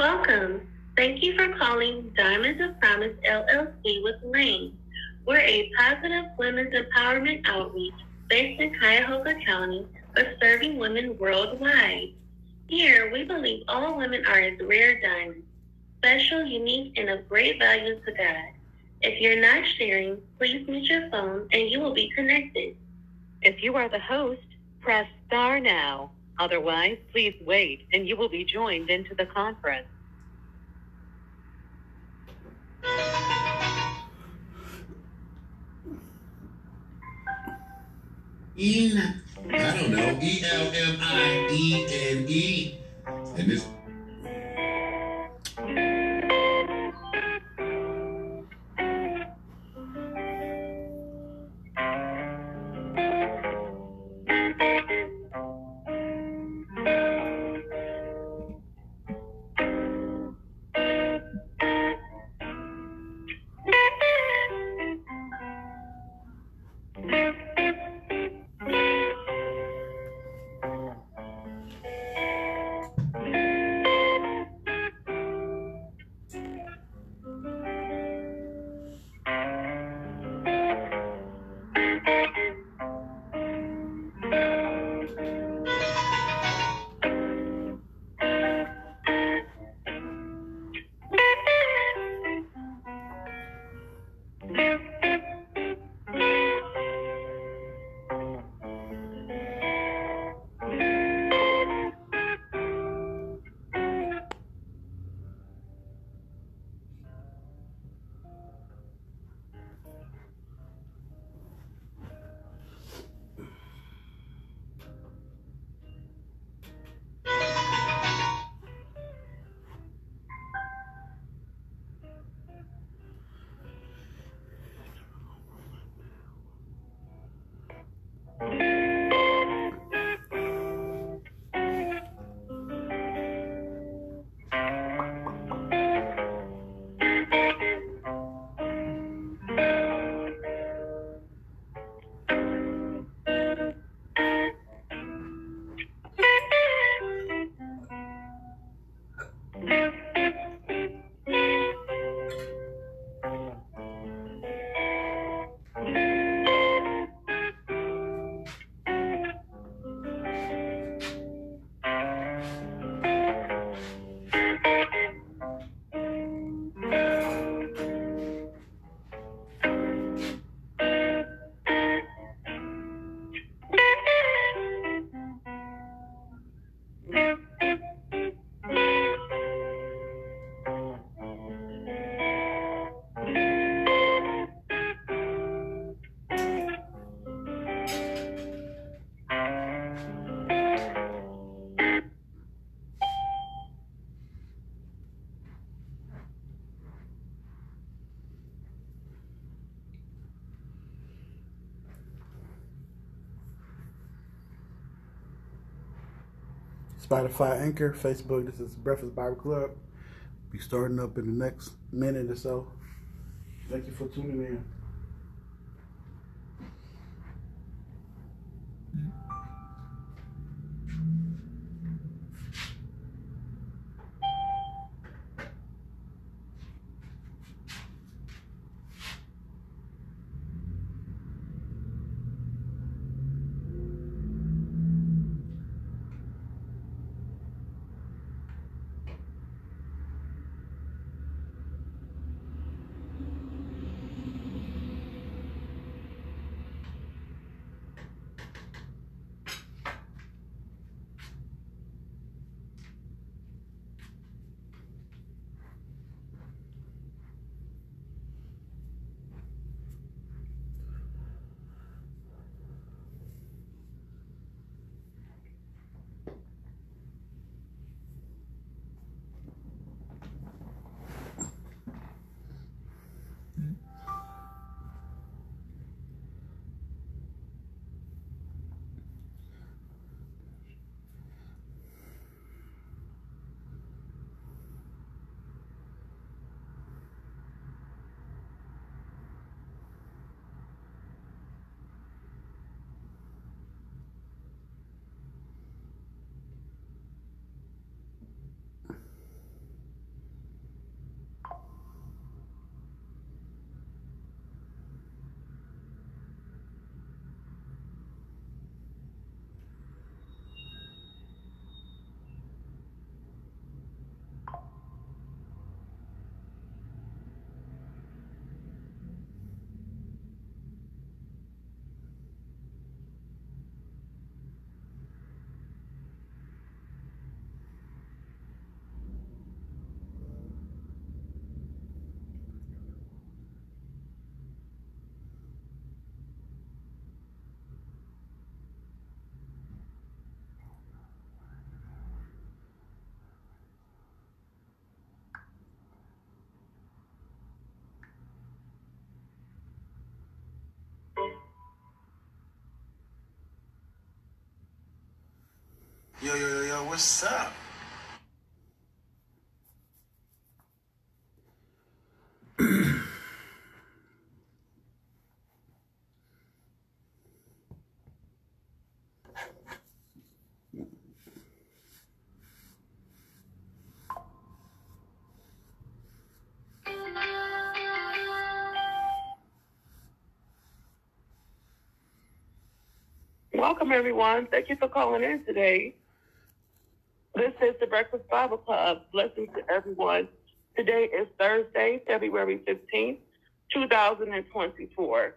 Welcome. Thank you for calling Diamonds of Promise LLC with Lane. We're a positive women's empowerment outreach based in Cuyahoga County but serving women worldwide. Here, we believe all women are as rare diamonds, special, unique, and of great value to God. If you're not sharing, please mute your phone and you will be connected. If you are the host, press star now. Otherwise, please wait and you will be joined into the conference. In, I don't know, E L M I E N E. And this Spotify, Anchor, Facebook. This is Breakfast Bible Club. Be starting up in the next minute or so. Thank you for tuning in. What's up? Welcome, everyone. Thank you for calling in today. This is the Breakfast Bible Club. Blessings to everyone. Today is Thursday, February 15th, 2024.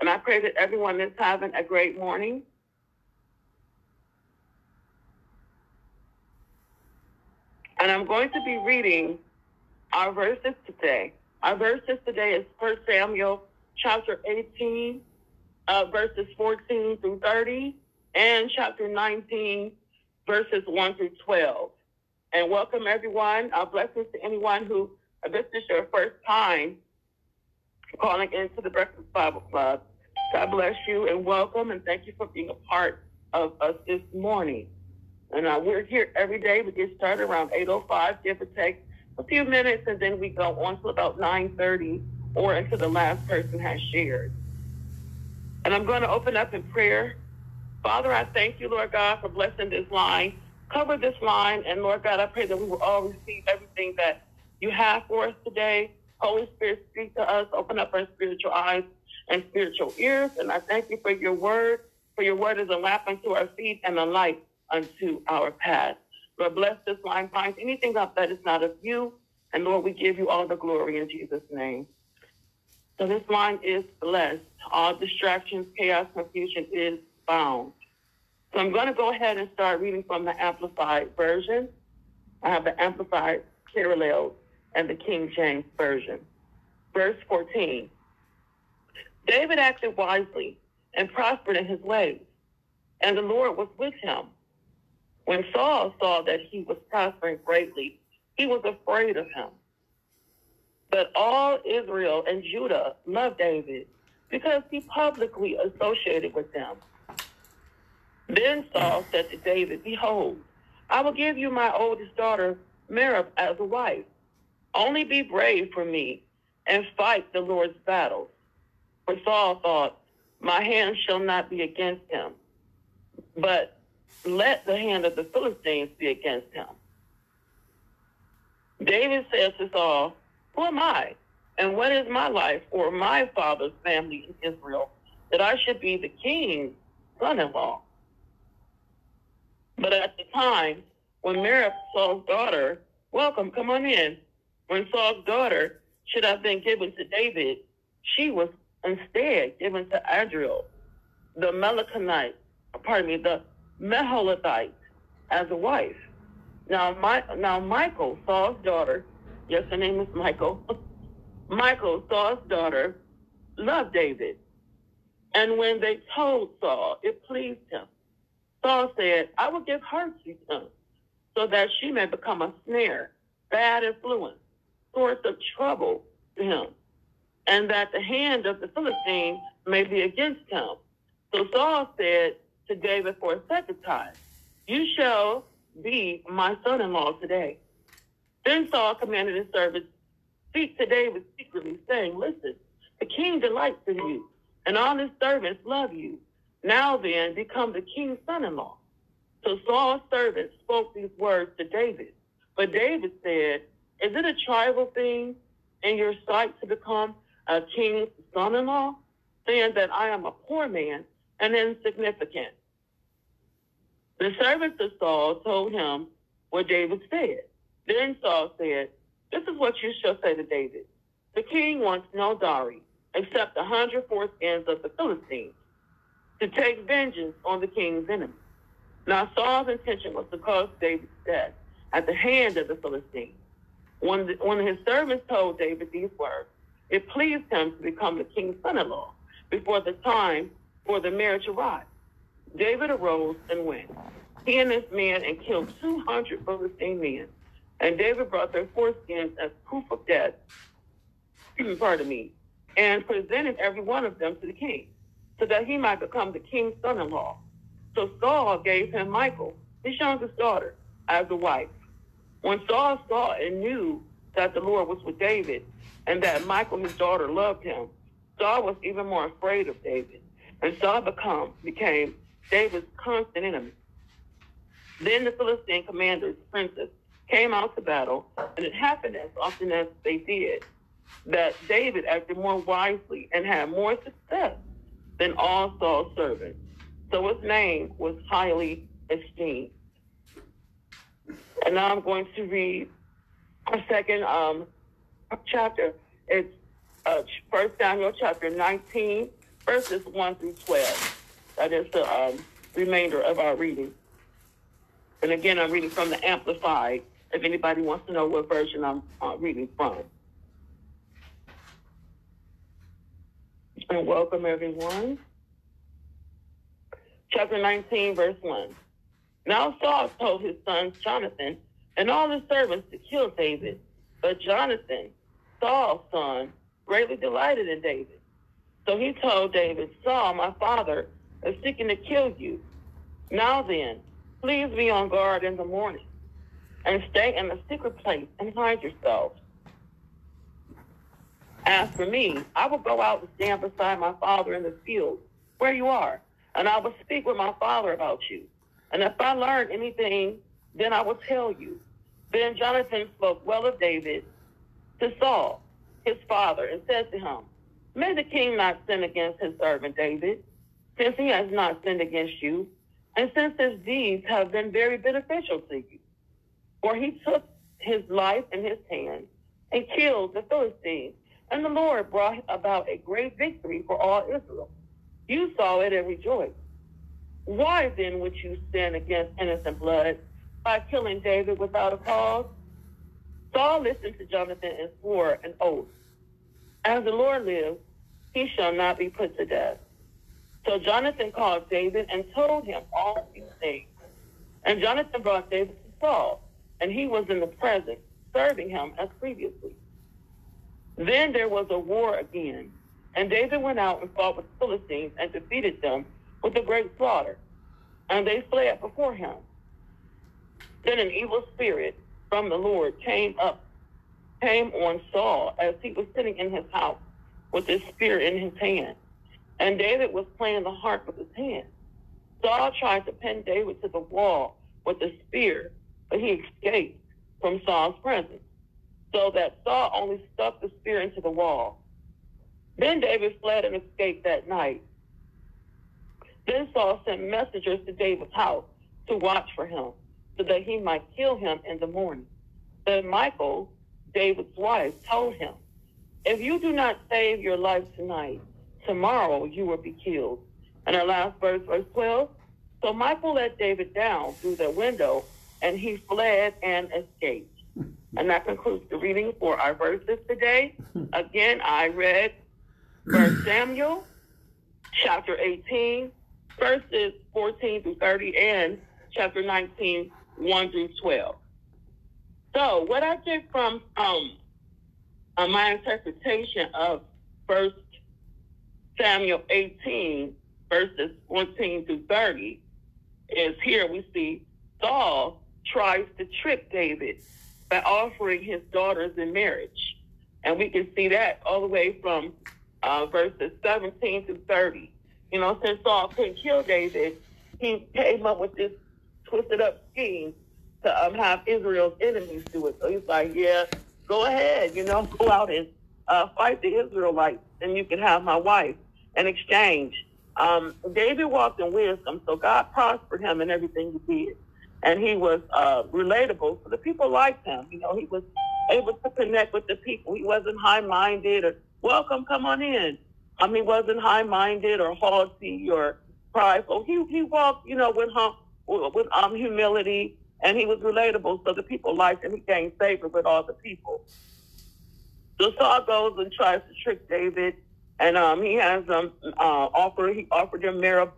And I pray that everyone is having a great morning. And I'm going to be reading our verses today. Our verses today is 1 Samuel chapter 18, uh, verses 14 through 30, and chapter 19, verses 1 through 12. And welcome everyone. Uh, blessings to anyone who, uh, this is your first time calling into the Breakfast Bible Club. God bless you and welcome, and thank you for being a part of us this morning. And uh, we're here every day. We get started around 8.05, give or take a few minutes, and then we go on to about 9.30 or until the last person has shared. And I'm going to open up in prayer. Father, I thank you, Lord God, for blessing this line. Cover this line. And Lord God, I pray that we will all receive everything that you have for us today. Holy Spirit, speak to us. Open up our spiritual eyes and spiritual ears. And I thank you for your word. For your word is a lamp unto our feet and a light unto our path. Lord, bless this line. Find anything up that is not of you. And Lord, we give you all the glory in Jesus' name. So this line is blessed. All distractions, chaos, confusion is bound. So I'm going to go ahead and start reading from the Amplified Version. I have the Amplified Parallel and the King James Version. Verse 14. David acted wisely and prospered in his ways, and the Lord was with him. When Saul saw that he was prospering greatly, he was afraid of him. But all Israel and Judah loved David because he publicly associated with them. Then Saul said to David, Behold, I will give you my oldest daughter, Merab, as a wife. Only be brave for me and fight the Lord's battles. For Saul thought, My hand shall not be against him, but let the hand of the Philistines be against him. David says to Saul, who am I? And what is my life or my father's family in Israel that I should be the king's son in law? But at the time when Merab, Saul's daughter, welcome, come on in, when Saul's daughter should have been given to David, she was instead given to Adriel, the Melechonite, pardon me, the Meholathite, as a wife. Now, my, now Michal, Saul's daughter, Yes, her name is Michael. Michael, Saul's daughter, loved David. And when they told Saul, it pleased him. Saul said, I will give her to him so that she may become a snare, bad influence, source of trouble to him, and that the hand of the Philistine may be against him. So Saul said to David for a second time, You shall be my son in law today. Then Saul commanded his servants, Speak to David secretly, saying, Listen, the king delights in you, and all his servants love you. Now then, become the king's son in law. So Saul's servants spoke these words to David. But David said, Is it a tribal thing in your sight to become a king's son in law, saying that I am a poor man and insignificant? The servants of Saul told him what David said. Then Saul said, This is what you shall say to David. The king wants no dowry except a hundred foreskins of the Philistines to take vengeance on the king's enemies. Now Saul's intention was to cause David's death at the hand of the Philistines. When, the, when his servants told David these words, it pleased him to become the king's son-in-law before the time for the marriage arrived. David arose and went, he and his men, and killed 200 Philistine men and David brought their foreskins as proof of death, pardon me, and presented every one of them to the king, so that he might become the king's son-in-law. So Saul gave him Michal, his youngest daughter, as a wife. When Saul saw and knew that the Lord was with David and that Michal, his daughter, loved him, Saul was even more afraid of David. And Saul become, became David's constant enemy. Then the Philistine commanders, princes, came out to battle, and it happened as often as they did that David acted more wisely and had more success than all Saul's servants. So his name was highly esteemed. And now I'm going to read a second um, chapter. It's uh, 1 Samuel chapter 19, verses 1 through 12. That is the um, remainder of our reading. And again, I'm reading from the Amplified, if anybody wants to know what version I'm uh, reading from. And welcome, everyone. Chapter 19, verse 1. Now Saul told his sons Jonathan and all his servants to kill David. But Jonathan, Saul's son, greatly delighted in David. So he told David, Saul, my father, is seeking to kill you. Now then, please be on guard in the morning and stay in a secret place and hide yourself. As for me, I will go out and stand beside my father in the field where you are, and I will speak with my father about you. And if I learn anything, then I will tell you. Then Jonathan spoke well of David to Saul, his father, and said to him, May the king not sin against his servant David, since he has not sinned against you, and since his deeds have been very beneficial to you. For he took his life in his hand and killed the Philistines, and the Lord brought about a great victory for all Israel. You saw it and rejoiced. Why then would you sin against innocent blood by killing David without a cause? Saul listened to Jonathan and swore an oath. As the Lord lives, he shall not be put to death. So Jonathan called David and told him all these things. And Jonathan brought David to Saul, and he was in the presence, serving him as previously. Then there was a war again, and David went out and fought with the Philistines and defeated them with a great slaughter, and they fled before him. Then an evil spirit from the Lord came up, came on Saul as he was sitting in his house with his spear in his hand. And David was playing the harp with his hand. Saul tried to pin David to the wall with the spear, but he escaped from Saul's presence, so that Saul only stuck the spear into the wall. Then David fled and escaped that night. Then Saul sent messengers to David's house to watch for him, so that he might kill him in the morning. Then Michael, David's wife, told him, If you do not save your life tonight, tomorrow you will be killed. And our last verse, verse 12. So Michael let David down through the window, and he fled and escaped. And that concludes the reading for our verses today. Again, I read First Samuel, chapter 18, verses 14 through 30, and chapter 19, 1 through 12. So, what I get from um, uh, my interpretation of First Samuel 18, verses 14 through 30, is here we see Saul tries to trick David by offering his daughters in marriage. And we can see that all the way from uh, verses 17 to 30. You know, since Saul couldn't kill David, he came up with this twisted up scheme to um, have Israel's enemies do it. So he's like, yeah, go ahead, you know, go out and uh, fight the Israelites, and you can have my wife in exchange. Um, David walked in wisdom, so God prospered him in everything he did. And he was uh, relatable, so the people liked him. You know, he was able to connect with the people. He wasn't high-minded or, welcome, come on in. Um, he wasn't high-minded or haughty or prideful. He, he walked, you know, with, hum, with um, humility, and he was relatable, so the people liked him. He gained favor with all the people. So Saul goes and tries to trick David and um, he has um uh, offer he offered him Merab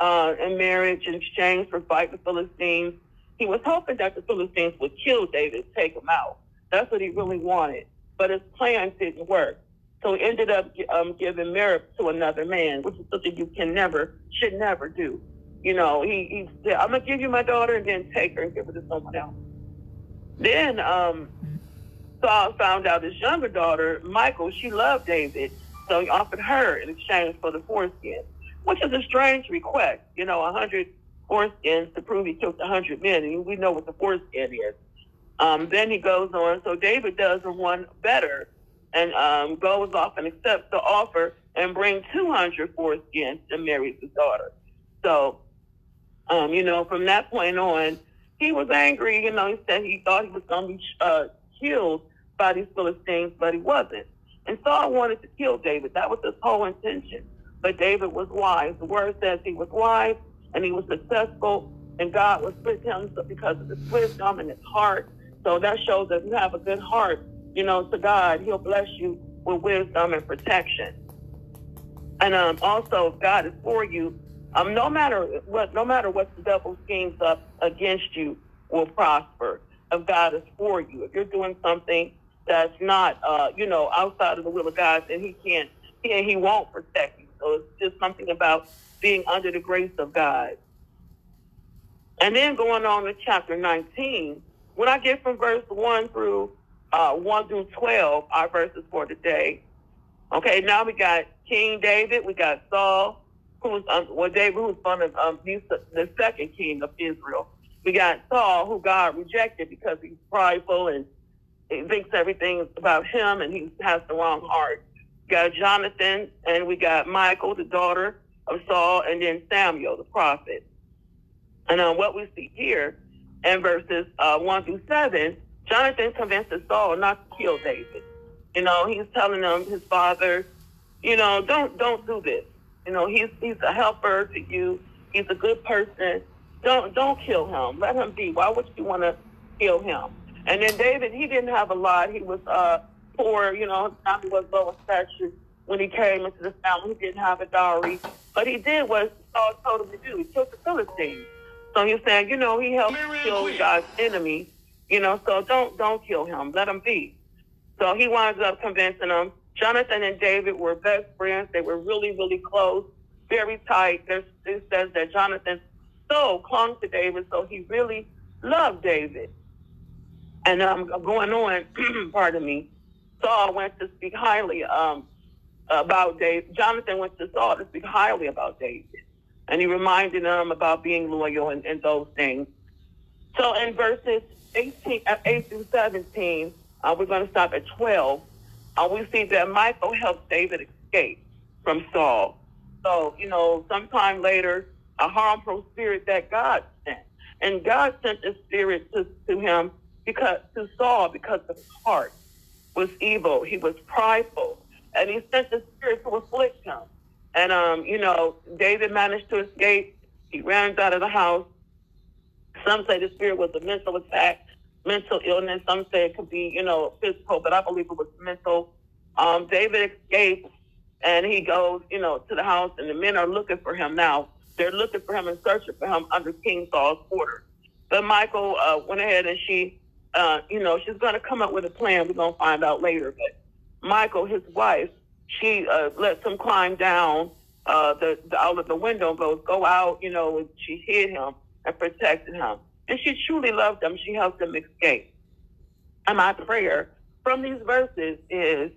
uh, in marriage in exchange for fighting the Philistines. He was hoping that the Philistines would kill David, take him out. That's what he really wanted. But his plan didn't work. So he ended up um, giving Merab to another man, which is something you can never, should never do. You know, he, he said, I'm going to give you my daughter and then take her and give her to someone else. Then um, Saul found out his younger daughter, Michael, she loved David. So he offered her in exchange for the foreskin, which is a strange request. You know, a hundred foreskins to prove he took the hundred men. And we know what the foreskin is. Um, then he goes on. So David does the one better and um, goes off and accepts the offer and brings 200 foreskins and marries his daughter. So, um, you know, from that point on, he was angry. You know, he said he thought he was going to be uh, killed by these Philistines, but he wasn't. And Saul wanted to kill David. That was his whole intention. But David was wise. The word says he was wise and he was successful, and God was with him because of his wisdom and his heart. So that shows that you have a good heart, you know, to God, He'll bless you with wisdom and protection. And um, also, if God is for you, um, no matter what, no matter what the devil schemes up against you, will prosper. If God is for you, if you're doing something that's not, uh, you know, outside of the will of God, then He can't, he, he won't protect you. So it's just something about being under the grace of God. And then going on to chapter 19, when I get from verse 1 through uh, 1 through 12, our verses for today. Okay, now we got King David, we got Saul, who's um, well David, who's one of um, the second king of Israel. We got Saul, who God rejected because he's prideful and he thinks everything about him, and he has the wrong heart. Got Jonathan, and we got Michael, the daughter of Saul, and then Samuel, the prophet. And um, what we see here in verses uh, 1 through 7, Jonathan convinces Saul not to kill David. You know, he's telling him, his father, you know, don't don't do this. You know, he's he's a helper to you. He's a good person. Don't don't kill him. Let him be. Why would you want to kill him? And then David, he didn't have a lot. He was uh, poor. You know, he was low stature when he came into the family. He didn't have a dowry, but he did what Saul told him to do. He killed the Philistines. So he's saying, you know, he helped kill God's enemy. You know, so don't don't kill him. Let him be. So he winds up convincing them. Jonathan and David were best friends. They were really, really close, very tight. There's, it says that Jonathan so clung to David, so he really loved David. And I'm um, going on, pardon me, Saul went to speak highly um, about David. Jonathan went to Saul to speak highly about David. And he reminded him about being loyal and, and those things. So in verses 18, uh, 8 through 17, uh, we're going to stop at 12. Uh, we see that Michael helps David escape from Saul. So, you know, sometime later, a harmful spirit that God sent. And God sent the spirit to, to him because to Saul because of his heart was evil. He was prideful. And he sent the spirit to afflict him. And um, you know, David managed to escape. He ran out of the house. Some say the spirit was a mental attack, mental illness. Some say it could be, you know, physical, but I believe it was mental. Um, David escapes and he goes, you know, to the house and the men are looking for him now. They're looking for him and searching for him under King Saul's order. But Michael uh, went ahead and she, uh, you know, she's going to come up with a plan. We're going to find out later. But Michael, his wife, she uh, lets him climb down uh, the, the out of the window and goes, go out, you know, and she hid him and protected him. And she truly loved him. She helped him escape. And my prayer from these verses is,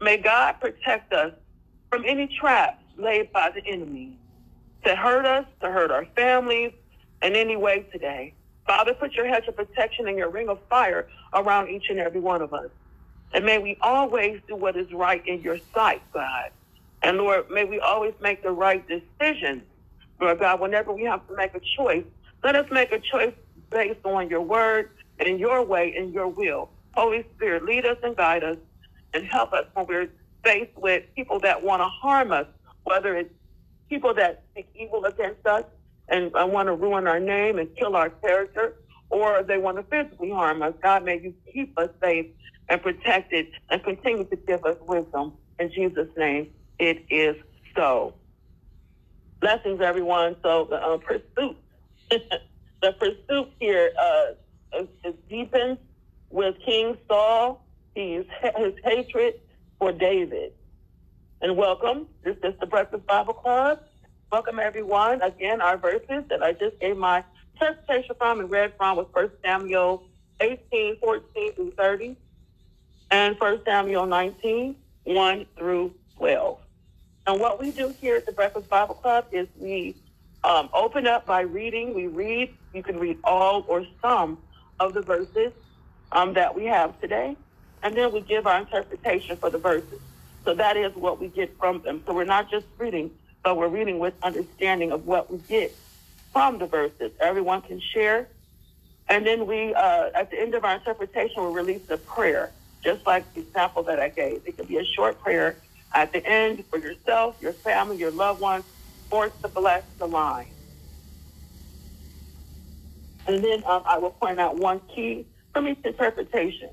may God protect us from any traps laid by the enemy to hurt us, to hurt our families in any way today. Father, put your hedge of protection and your ring of fire around each and every one of us. And may we always do what is right in your sight, God. And Lord, may we always make the right decisions, Lord God, whenever we have to make a choice. Let us make a choice based on your word and your way and your will. Holy Spirit, lead us and guide us and help us when we're faced with people that want to harm us, whether it's people that speak evil against us and, I want to ruin our name and kill our character, or they want to physically harm us. God, may you keep us safe and protected and continue to give us wisdom. In Jesus' name, it is so. Blessings, everyone. So the uh, pursuit, the pursuit here uh, is, with King Saul. He's, his hatred for David. And welcome. This is the Breakfast Bible Club Welcome, everyone. Again, our verses that I just gave my interpretation from and read from was 1 Samuel 18, 14 through 30, and 1 Samuel 19, 1 through 12. And what we do here at the Breakfast Bible Club is we um, open up by reading. We read, you can read all or some of the verses um, that we have today, and then we give our interpretation for the verses. So that is what we get from them. So we're not just reading, but we're reading with understanding of what we get from the verses. Everyone can share. And then we, uh, at the end of our interpretation, we'll release a prayer, just like the example that I gave. It could be a short prayer at the end for yourself, your family, your loved ones, or to bless the line. And then um, I will point out one key from each interpretation.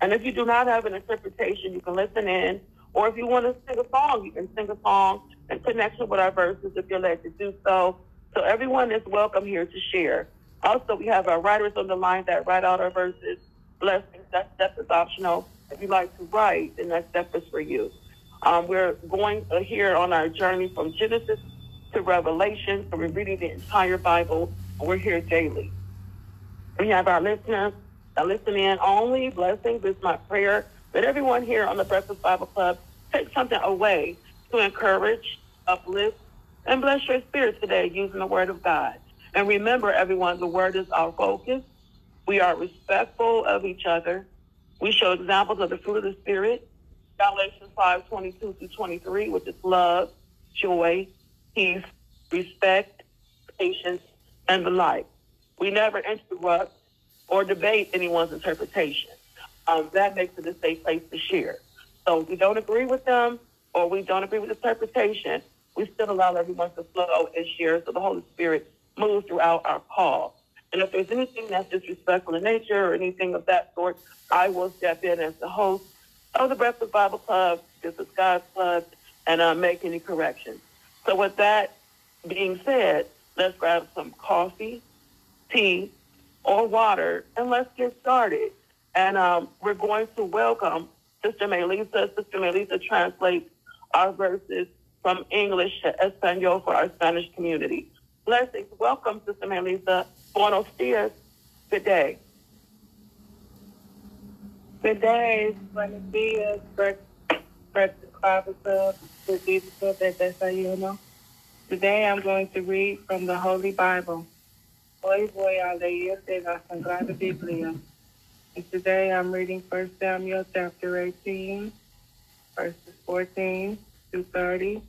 And if you do not have an interpretation, you can listen in. Or if you want to sing a song, you can sing a song in connection with our verses if you're led to do so. So everyone is welcome here to share. Also, we have our writers on the line that write out our verses. Blessings, that step is optional. If you like to write, then that step is for you. Um, we're going uh, here on our journey from Genesis to Revelation. So we're reading the entire Bible. We're here daily. We have our listeners that listen in only. Blessings is my prayer that everyone here on the Breakfast Bible Club take something away to encourage, uplift, and bless your spirit today using the Word of God. And remember, everyone, the Word is our focus. We are respectful of each other. We show examples of the fruit of the Spirit. Galatians 5, 22 to 23, which is love, joy, peace, respect, patience, and the like. We never interrupt or debate anyone's interpretation. Um, that makes it a safe place to share. So if we don't agree with them or we don't agree with interpretation, we still allow everyone to flow and share so the Holy Spirit moves throughout our call. And if there's anything that's disrespectful in nature or anything of that sort, I will step in as the host of the Breakfast Bible Club, this is God's Club, and uh, make any corrections. So with that being said, let's grab some coffee, tea, or water, and let's get started. And um, we're going to welcome Sister Melissa. Sister Melissa translates our verses from English to Espanol for our Spanish community. Blessings. Welcome, Sister Melissa. Buenos dias. Good day. Good day. Buenos dias. Today I'm going to read from the Holy Bible. Hoy voy a leer de la Sagrada Biblia. And today I'm reading 1 Samuel chapter 18, verses 14 to 30,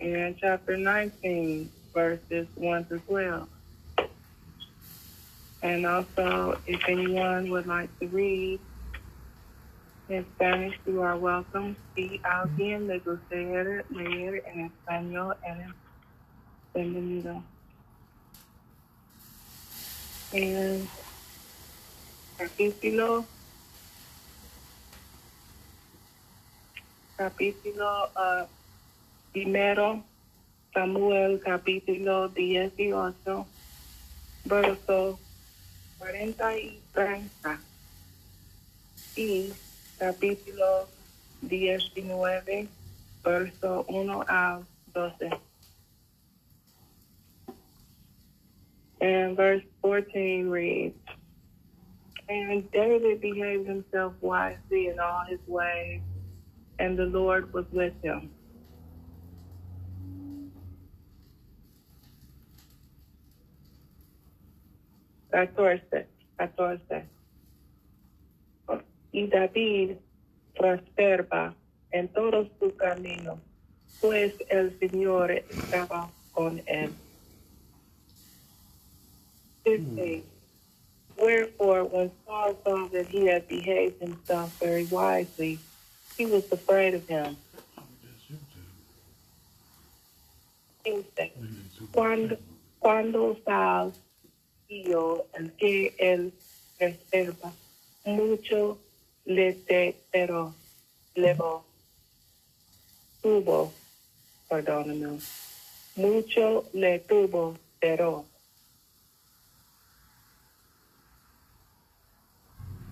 and chapter 19, verses 1 to 12. And also, if anyone would like to read in Spanish, you are welcome. Si alguien le gustaría leer en español, eres bienvenido. And capítulo capítulo uh, primero Samuel capítulo 18 verso 40 y 30 y capítulo 19 verso 1 al 12 and verse 14 reads and David behaved himself wisely in all his ways, and the Lord was with him. Catorce, catorce. Y David prosperaba en todos sus caminos, pues el Señor estaba con él. Hmm. 15. Wherefore, when Saul saw that he had behaved himself very wisely, he was afraid of him. Cuando, cuando Saul vio el que él reserva, mucho le pero levó, tuvo, perdóname, mucho le tuvo, pero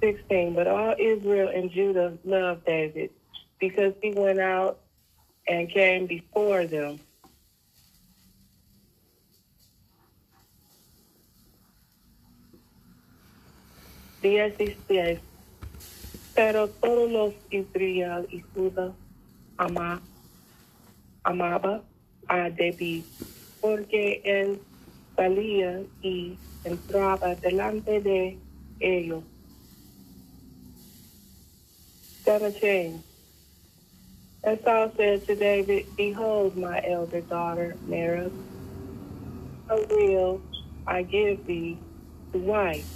16. But all Israel and Judah loved David because he went out and came before them. Día 16. Pero todos los Israel y Judá ama, amaba a David, porque él salía y entraba delante de ellos 17. And Saul said to David, Behold, my elder daughter, Merab, how will I give thee to wife?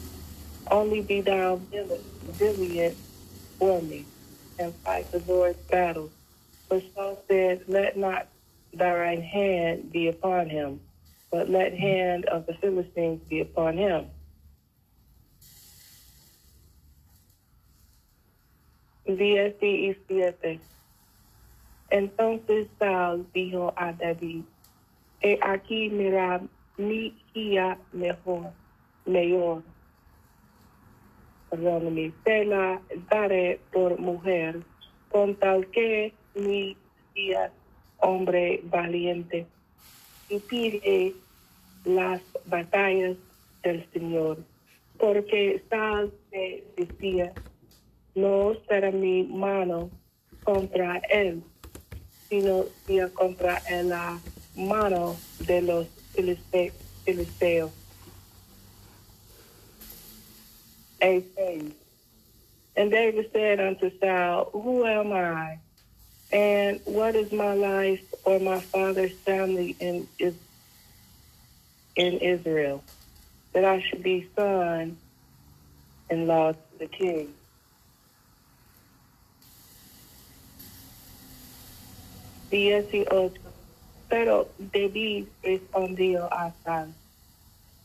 Only be thou valiant for me and fight the Lord's battles. But Saul said, Let not thy right hand be upon him, but let hand of the Philistines be upon him. VSD y 7. Entonces Saul dijo a David, He aquí mira mi hija mejor, mayor. Perdóname, te la daré por mujer, con tal que mi hija hombre valiente y pide las batallas del Señor. Porque Saul me decía, no será mi mano contra él, sino sea contra la ah, mano de los filiste- filisteos. 18. And David said unto Saul, Who am I? And what is my life or my father's family in, in Israel, that I should be son in law to the king? Dieciocho. Pero David respondió a Saul,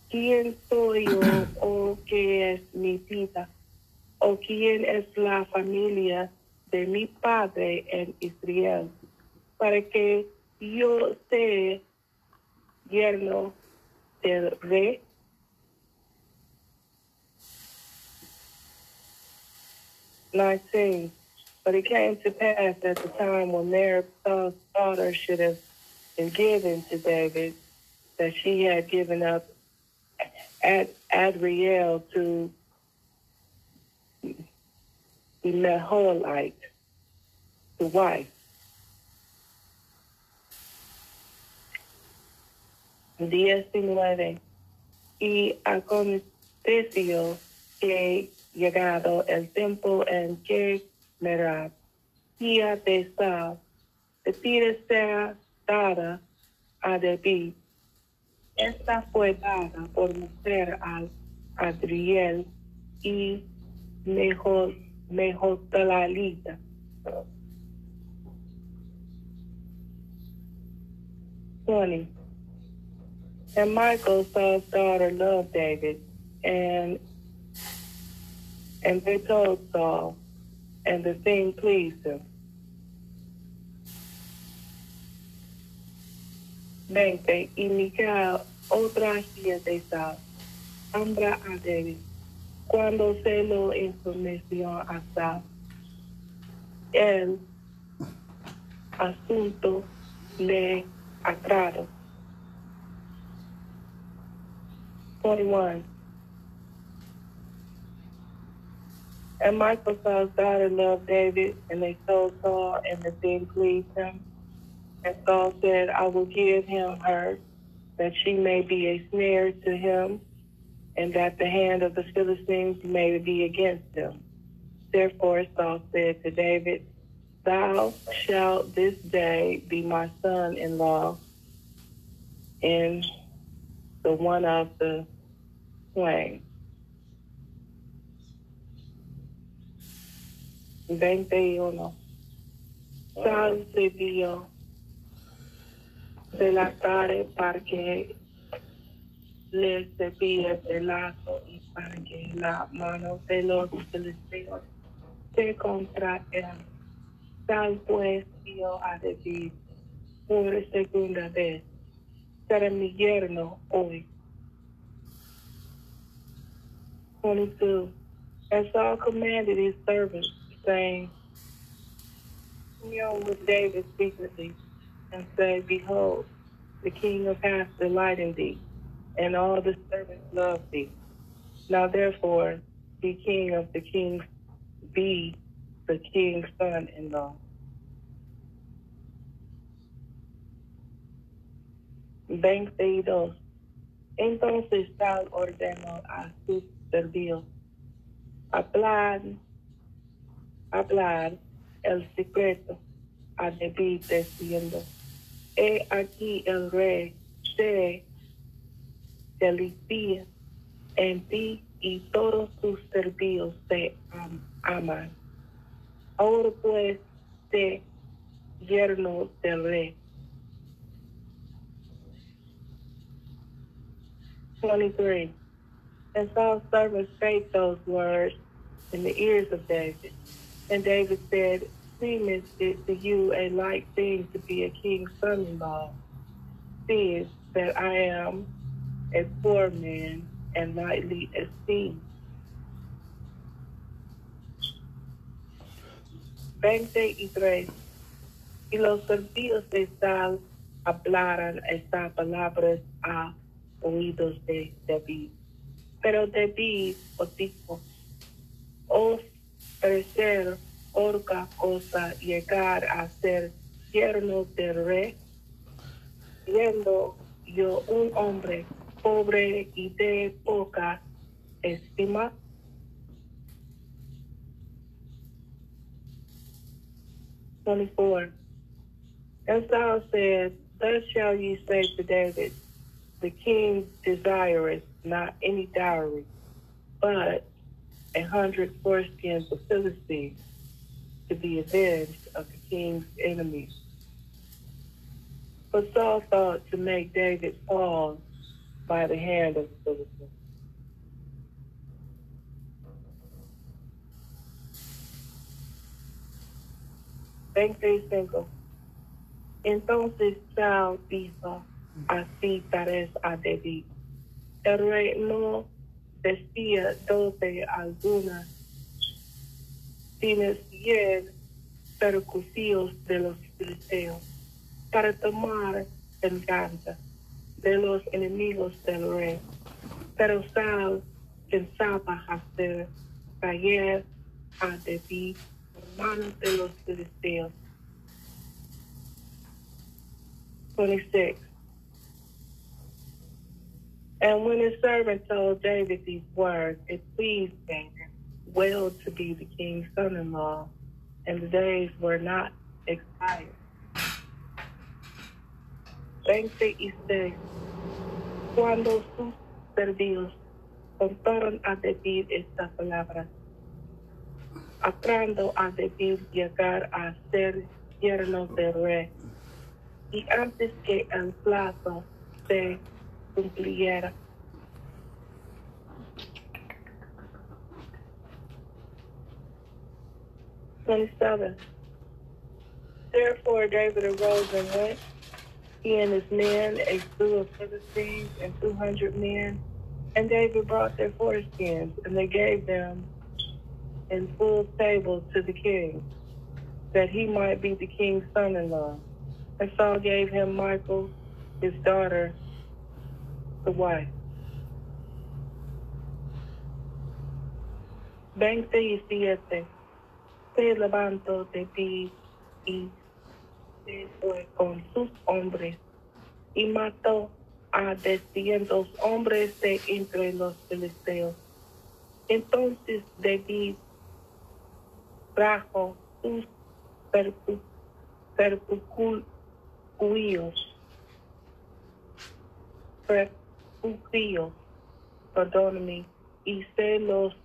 ¿quién soy yo o qué es mi vida? ¿O quién es la familia de mi padre en Israel? Para que yo sea yerno del rey. But it came to pass at the time when Merib's daughter should have been given to David, that she had given up Ad- Adriel to Meholite, the wife. Diecinueve. Y aconteció que llegado el tiempo en que Merab, hija de Saul, de pide sea dada a David. Esta fue dada por mujer a Adriel y mejor, mejor Talalita. Twenty. And Michael, Saul's daughter, loved David, and and they told Saul, and the thing pleased him. Veinte. Y Micael, otra hija de Saul, ambra a David. Cuando se lo a el asunto le agradó. 21. And Michael Saul's daughter loved David, and they told Saul, and the thing pleased him. And Saul said, I will give him her, that she may be a snare to him, and that the hand of the Philistines may be against him. Therefore Saul said to David, Thou shalt this day be my son in law in the one of the twain. 21. Saul se dio de la tarde para que le cepille el lazo y para que la mano de los filisteos se contra él. Saul pues dio a David por segunda vez, será mi yerno hoy. 22. And Saul commanded his servants, saying, Commune with David secretly, and say, Behold, the king of Hath delight in thee, and all the servants love thee. Now therefore, be king of the king's, be the king's son-in-law. Veintidós. Entonces Saul ordenó a sus servidores hablar, hablar el secreto a David diciendo, he aquí el rey se delicia en ti y todos tus servidores te am- aman. Ahora pues, te yerno del rey. 23. And Saul's servant spake those words in the ears of David. And David said, Seemeth it to you a light thing to be a king's son-in-law, seeing that I am a poor man and lightly esteemed. 23. Y los servidores de Saul hablaran estas palabras a oídos de David. Pero David os dijo, os oh, parecer orca cosa llegar a ser yerno del rey, siendo yo un hombre pobre y de poca estima. Twenty-four. And Saul said, Thus shall ye say to David, the king desireth not any dowry, but a hundred foreskins of Philistines to be avenged of the king's enemies. But Saul thought to make David fall by the hand of the Philistines. Veinticinco. Entonces Saul dijo, así tal a David. El rey no decía doce algunas, sino cien percusios de los filisteos para tomar venganza de los enemigos del rey. Pero Saul pensaba hacer caer a David manos de los filisteos. 26. And when his servant told David these words, it pleased David well to be the king's son-in-law, and the days were not expired. 26. Cuando sus servidores contaron a David estas palabras, aprando a David llegar a ser yerno del rey, y antes que el plazo se cumpliera. Twenty-seven. Therefore David arose and went, he and his men, a slew of Philistines and two hundred men, and David brought their foreskins, and they gave them in full table to the king, that he might be the king's son-in-law. And Saul gave him Michal, his daughter, the wife. Veintisiete. Se levantó de ti y se fue con sus hombres y mató a doscientos hombres de entre los filisteos. Entonces David trajo sus percu- percucuíos, perdóname, y se los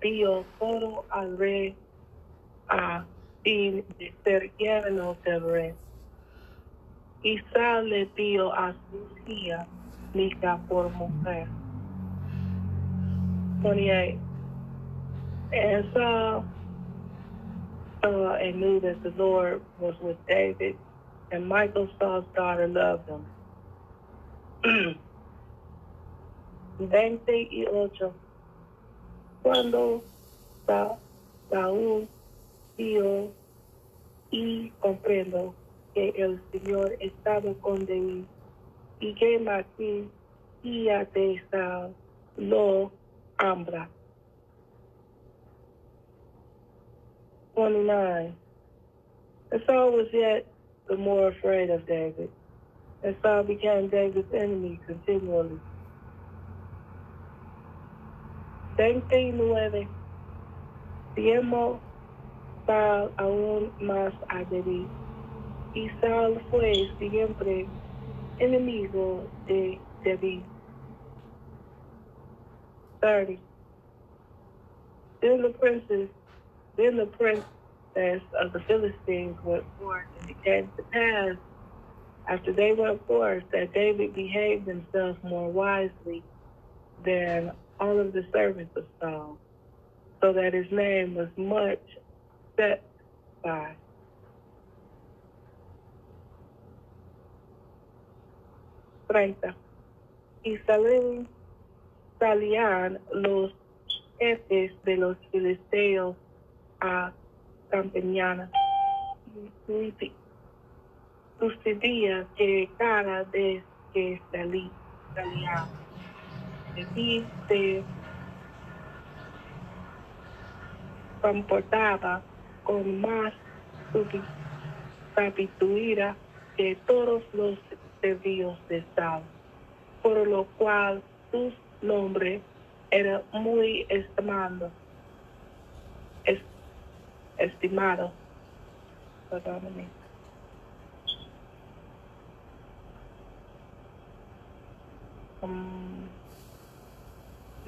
dio todo al rey ah, a ser yerno del rey. Y Saul le dio a su hija por mujer. 28. And Saul saw and knew that the Lord was with David, and Michal Saul's daughter loved him. 28. Cuando Sa- Saúl vio y comprendo que el Señor estaba con David y que Maquín, hija de Saúl, lo ambra. 29. And Saul was yet the more afraid of David, and Saul became David's enemy continually. 29. Tiempo Saul aún más adherí, y Saul fue siempre enemigo de David. 30. Then the princes, then the princess of the Philistines went forth, and it came to pass after they went forth that David behaved himself more wisely than all of the servants of Saul, so that his name was much set by. Treinta. Y salieron, salían los jefes de los filisteos a Campañana. Sucedía que cada vez que salí, salía de ti se comportaba con más sabiduría que todos los servíos de Saul, por lo cual su nombre era muy estimado. Es, estimado. Perdóname. Um,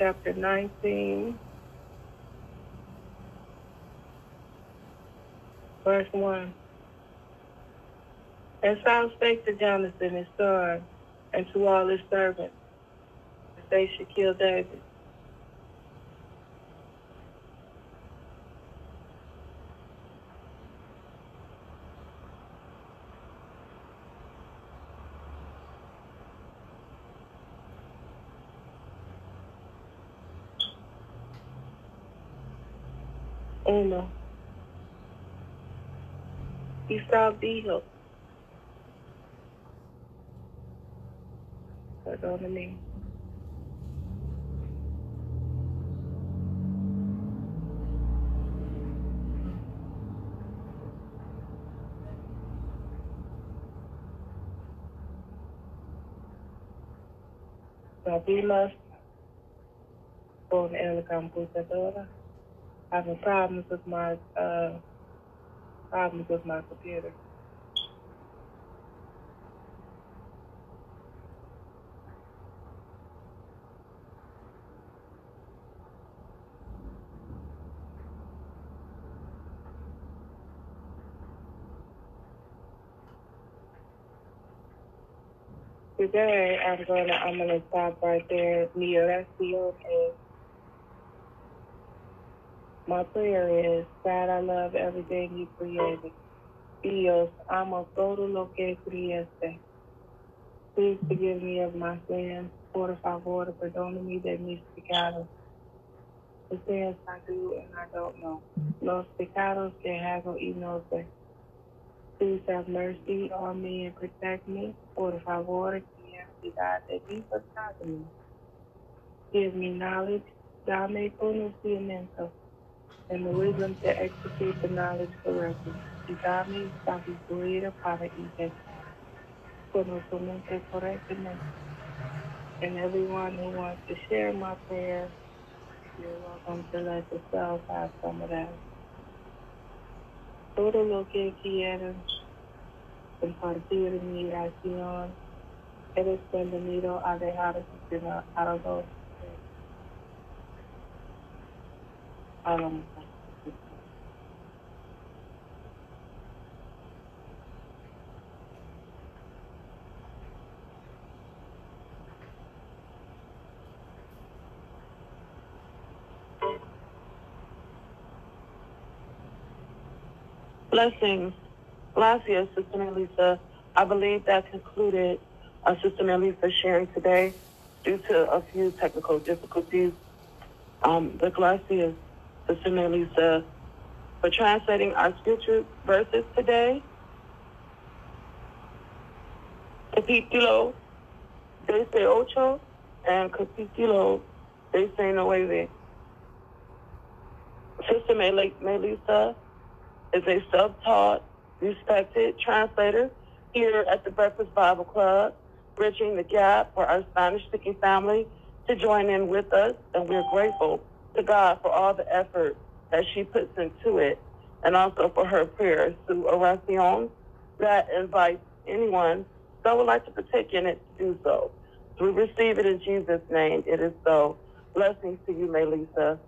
chapter 19, verse 1. And Saul spake to Jonathan his son and to all his servants that they should kill David. Uno. Y Saul dijo, perdóname. Problemas con el computadora. Having problems with my uh, problems with my computer. Today I'm gonna I'm gonna stop right there. Mi oración is my prayer is God I love everything you created. Dios, amo todo lo que criaste. Please forgive me of my sins. Por favor, perdóname de mis pecados. The sins I do and I don't know. Los pecados que hago y no sé. Please have mercy on me and protect me. Por favor, piedad de mí, protégeme. Give me knowledge, dame conocimiento, and the wisdom to execute the knowledge correctly. Dame para ejecutar conocimiento correctamente. And everyone who wants to share my prayer, you're welcome to let yourself have some of that. Todo lo que quieran compartir mi oración, eres bienvenido a dejar de algo. Um, Blessings. Gracias, Sister Melissa. I believe that concluded uh, Sister Melissa sharing today due to a few technical difficulties. Um, the gracias, Sister Melissa, for translating our scripture verses today. Capítulo 18 and capítulo 19. Sister Mel- Melissa, is a self-taught, respected translator here at the Breakfast Bible Club, bridging the gap for our Spanish-speaking family to join in with us, and we're grateful to God for all the effort that she puts into it, and also for her prayers to Oracion that invites anyone that would like to partake in it to do so. We receive it in Jesus' name. It is so. Blessings to you, Melissa.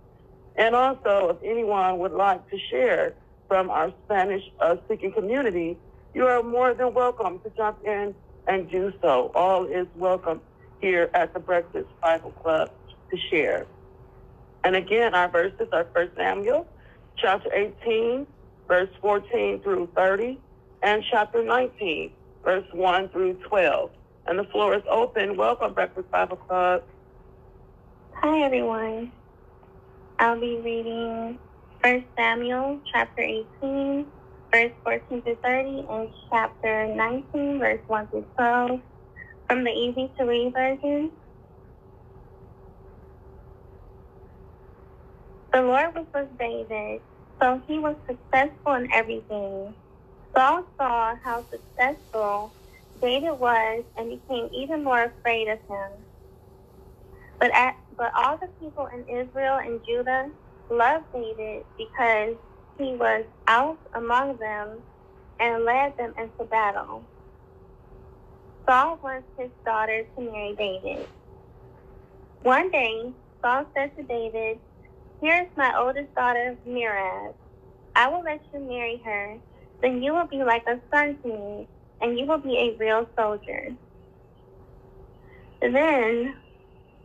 And also, if anyone would like to share from our Spanish uh, speaking community, you are more than welcome to jump in and do so. All is welcome here at the Breakfast Bible Club to share. And again, our verses are 1 Samuel chapter 18, verse 14 through 30, and chapter 19, verse 1 through 12. And the floor is open. Welcome, Breakfast Bible Club. Hi, everyone. I'll be reading 1 Samuel chapter 18, verse 14 through 30, and chapter 19, verse 1 through 12 from the Easy to Read version. The Lord was with David, so he was successful in everything. Saul saw how successful David was and became even more afraid of him. But, at, but all the people in Israel and Judah loved David because he was out among them and led them into battle. Saul wants his daughter to marry David. One day, Saul said to David, Here's my oldest daughter, Merab. I will let you marry her. Then you will be like a son to me, and you will be a real soldier. Then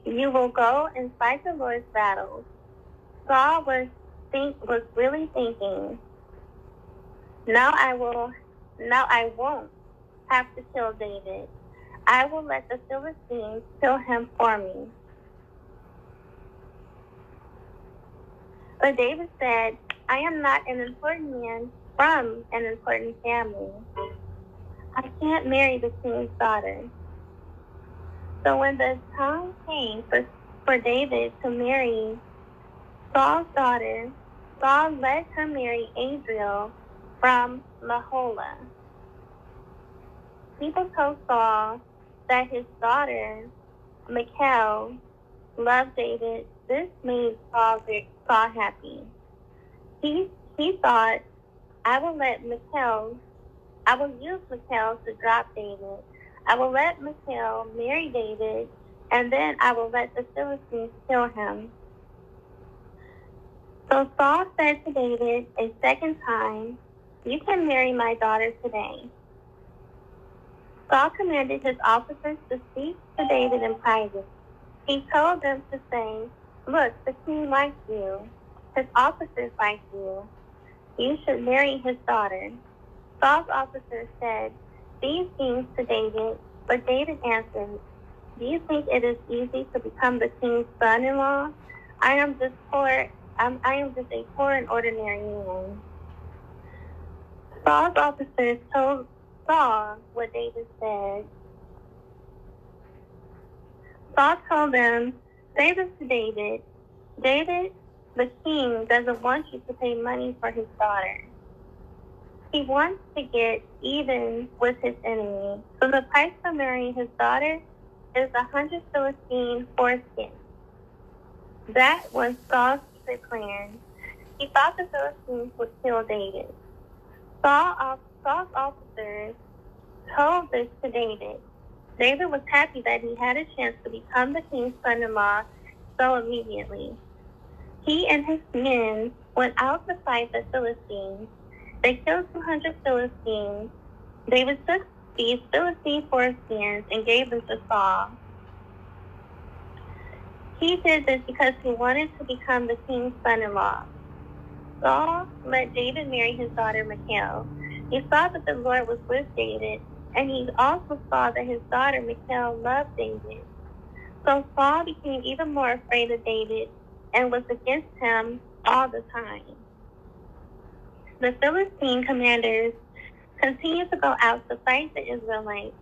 you will go and fight the Lord's battles. Saul was think was really thinking, now I will now I won't have to kill David. I will let the Philistines kill him for me. But David said, I am not an important man from an important family. I can't marry the king's daughter. So when the time came for, for David to marry Saul's daughter, Saul let her marry Adriel from Meholah. People told Saul that his daughter, Michal, loved David. This made Saul, Saul happy. He, he thought, I will let Michal, I will use Michal to drop David. I will let Michal marry David, and then I will let the Philistines kill him. So Saul said to David a second time, You can marry my daughter today. Saul commanded his officers to speak to David in private. He told them to say, Look, the king likes you. His officers like you. You should marry his daughter. Saul's officers said these things to David, but David answered, Do you think it is easy to become the king's son-in-law? I am just poor. I'm, I am just a poor and ordinary man. Saul's officers told saw what David said. Saul told them, say this to David. David, the king, doesn't want you to pay money for his daughter. He wants to get even with his enemy. So the price for marrying his daughter is a hundred Philistine foreskins. That was Saul's secret plan. He thought the Philistines would kill David. Saul Saul's officers told this to David. David was happy that he had a chance to become the king's son-in-law so immediately. He and his men went out to fight the Philistines. They killed 200 Philistines. David took these Philistine foreskins and gave them to Saul. He did this because he wanted to become the king's son-in-law. Saul let David marry his daughter Michal. He saw that the Lord was with David, and he also saw that his daughter Michal loved David. So Saul became even more afraid of David and was against him all the time. The Philistine commanders continued to go out to fight the Israelites,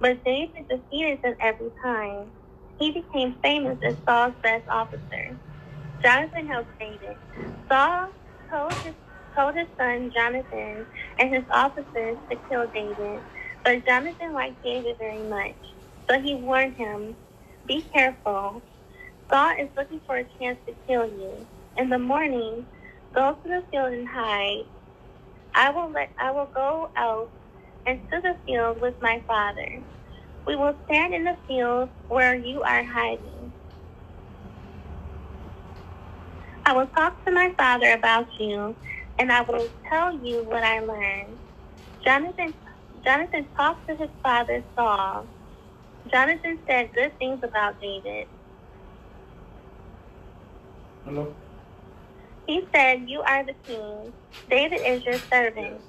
but David defeated them every time. He became famous as Saul's best officer. Jonathan helped David. Saul told his told his son Jonathan and his officers to kill David, but Jonathan liked David very much. So he warned him, Be careful. Saul is looking for a chance to kill you. In the morning, go to the field and hide. I will let I will go out into the field with my father. We will stand in the field where you are hiding. I will talk to my father about you, and I will tell you what I learned. Jonathan Jonathan talked to his father Saul. Jonathan said good things about David. Hello? He said, You are the king. David is your servant.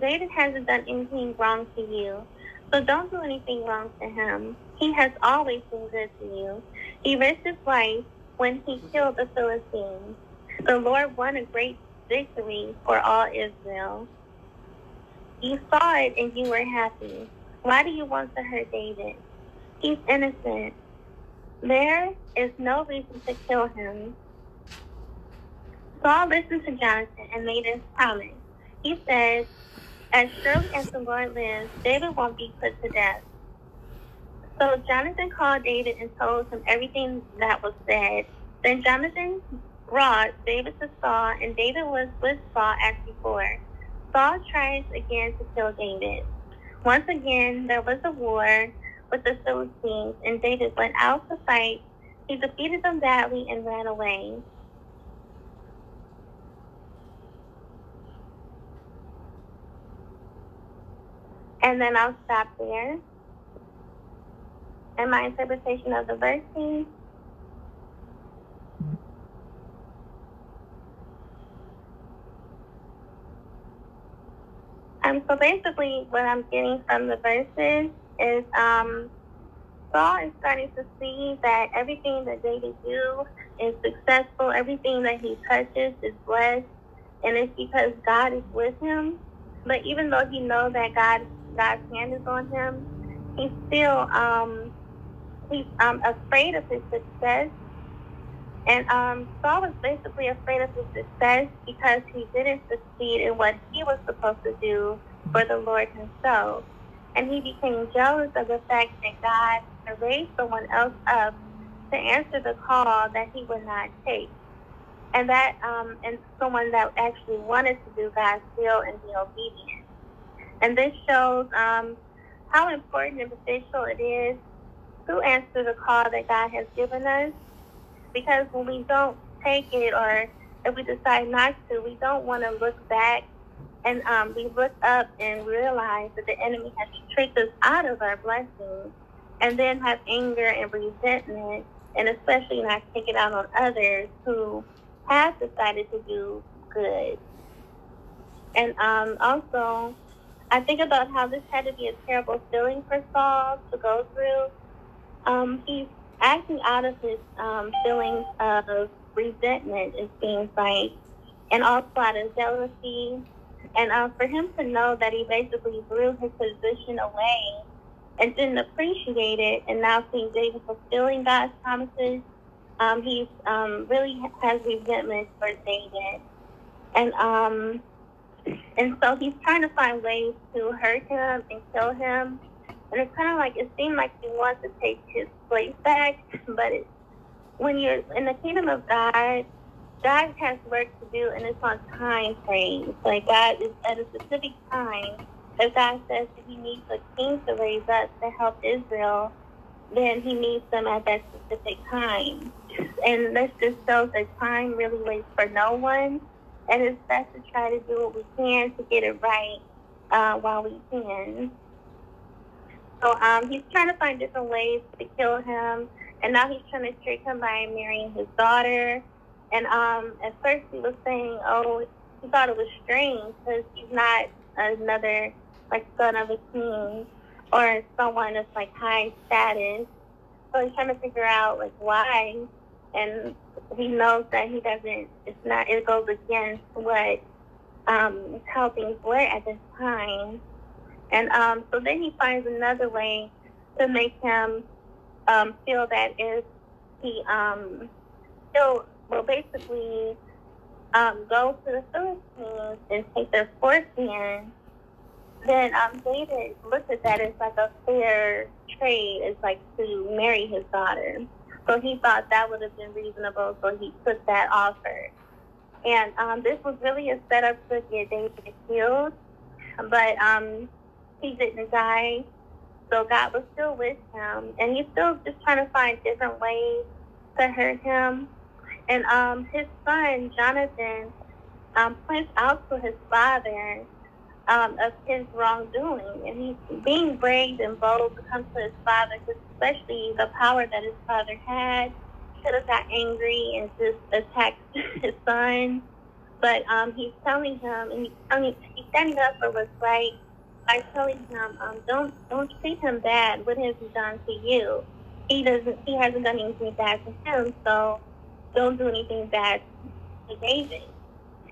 David hasn't done anything wrong to you, so don't do anything wrong to him. He has always been good to you. He risked his life when he killed the Philistines. The Lord won a great victory for all Israel. You saw it and you were happy. Why do you want to hurt David? He's innocent. There is no reason to kill him. Saul listened to Jonathan and made his promise. He said, As surely as the Lord lives, David won't be put to death. So Jonathan called David and told him everything that was said. Then Jonathan brought David to Saul, and David was with Saul as before. Saul tries again to kill David. Once again, there was a war with the Philistines, and David went out to fight. He defeated them badly and ran away. And then I'll stop there. And my interpretation of the verse Um, so basically, what I'm getting from the verses is um, Saul is starting to see that everything that David do is successful. Everything that he touches is blessed, and it's because God is with him. But even though he knows that God God's hand is on him, he's still um, he's um, afraid of his success. And um, Saul was basically afraid of his success because he didn't succeed in what he was supposed to do for the Lord himself. And he became jealous of the fact that God had raised someone else up to answer the call that he would not take. And that, um, and someone that actually wanted to do God's will and be obedient. And this shows um, how important and beneficial it is to answer the call that God has given us because when we don't take it or if we decide not to, we don't want to look back and um, we look up and realize that the enemy has tricked us out of our blessings and then have anger and resentment and especially not take it out on others who have decided to do good. And um, also, I think about how this had to be a terrible feeling for Saul to go through. Um, he's acting out of his um, feelings of resentment, it seems like, and also out of jealousy. And uh, for him to know that he basically threw his position away and didn't appreciate it, and now seeing David fulfilling God's promises, um, he's um, really has resentment for David, and um, and so he's trying to find ways to hurt him and kill him and it's kind of like it seemed like he wants to take his place back, but it, when you're in the kingdom of God, God has work to do, and it's on time frames. Like God is at a specific time. If God says that He needs a king to raise up to help Israel, then He needs them at that specific time. And this just shows that time really waits for no one, and it's best to try to do what we can to get it right uh, while we can. So um, he's trying to find different ways to kill him, and now he's trying to trick him by marrying his daughter. And um, at first he was saying, oh, he thought it was strange because he's not another like son of a king or someone that's like high status. So he's trying to figure out like why, and he knows that he doesn't. It's not. It goes against what um, how things were at this time. And um, so then he finds another way to make him um, feel that if he um, still, well, basically, um, go to the Philippines and take their foreskin, then um, David looked at that as like a fair trade, as like to marry his daughter. So he thought that would have been reasonable, so he took that offer. And um, this was really a setup to get David killed, but um, he didn't die. So God was still with him, and he's still just trying to find different ways to hurt him. And um, his son, Jonathan, um, points out to his father um, of his wrongdoing. And he's being brave and bold to come to his father, especially the power that his father had. Could have got angry and just attacked his son. But um, he's telling him, and he's, telling, he's standing up for what's right by telling him, um, don't don't treat him bad. What has he done to you? He doesn't. He hasn't done anything bad to him, so don't do anything bad to David.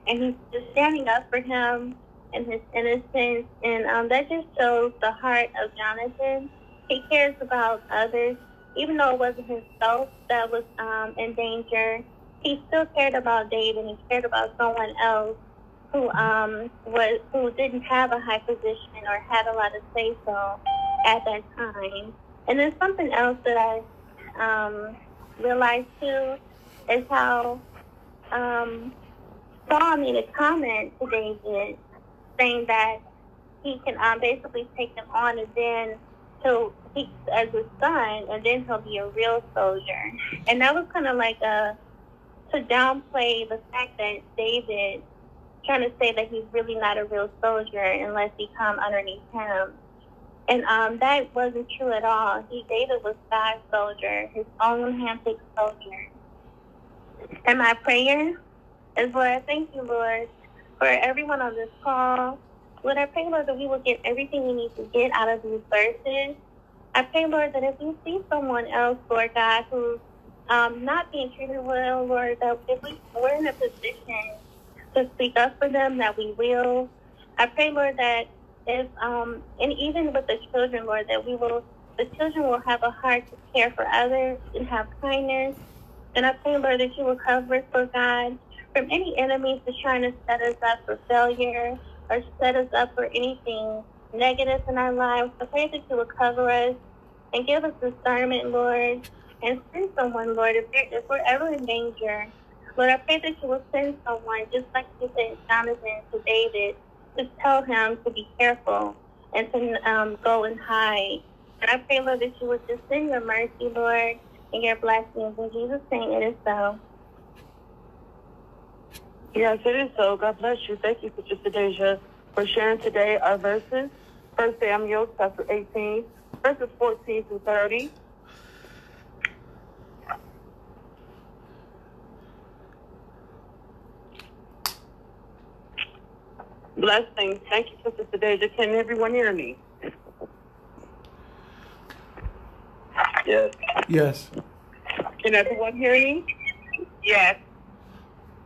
And he's just standing up for him and his innocence, and um, that just shows the heart of Jonathan. He cares about others, even though it wasn't himself that was um, in danger. He still cared about David. He cared about someone else who um, was who didn't have a high position or had a lot of say so at that time. And then something else that I um, realized too is how um, Saul made a comment to David saying that he can um, basically take him on and then he'll he as his son and then he'll be a real soldier. And that was kind of like a to downplay the fact that David trying to say that he's really not a real soldier unless he come underneath him. And um, that wasn't true at all. He David was God's soldier, his own handpicked soldier. And my prayer is, Lord, thank you, Lord, for everyone on this call. Lord, I pray, Lord, that we will get everything we need to get out of these verses. I pray, Lord, that if we see someone else, Lord God, who's um, not being treated well, Lord, that if we, we're in a position to speak up for them, that we will. I pray, Lord, that if, um, and even with the children, Lord, that we will, the children will have a heart to care for others and have kindness. And I pray, Lord, that you will cover us, Lord God, from any enemies that's trying to set us up for failure or set us up for anything negative in our lives. I pray that you will cover us and give us discernment, Lord, and send someone, Lord, if, if we're ever in danger. Lord, I pray that you will send someone, just like you sent Jonathan to David, to tell him to be careful and to um, go and hide. And I pray, Lord, that you would just send your mercy, Lord, and your blessings. In Jesus' name, it is so. Yes, it is so. God bless you. Thank you, Sister Deja, for sharing today our verses. First Samuel chapter 18, verses 14 through 30. Blessings. Thank you, Sister Deja. Can everyone hear me? Yes. Yes. Can everyone hear me? Yes.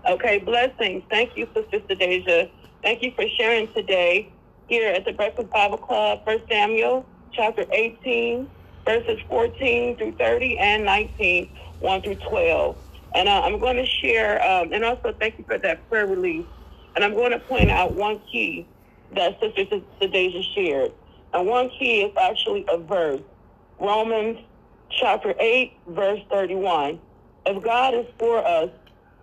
Okay, blessings. Thank you, Sister Deja. Thank you for sharing today here at the Breakfast Bible Club, First Samuel chapter 18, verses 14 through 30 and 19, 1 through 12. And uh, I'm going to share, um, and also thank you for that prayer release. And I'm going to point out one key that Sister Deja shared. And one key is actually a verse, Romans chapter 8, verse 31. If God is for us,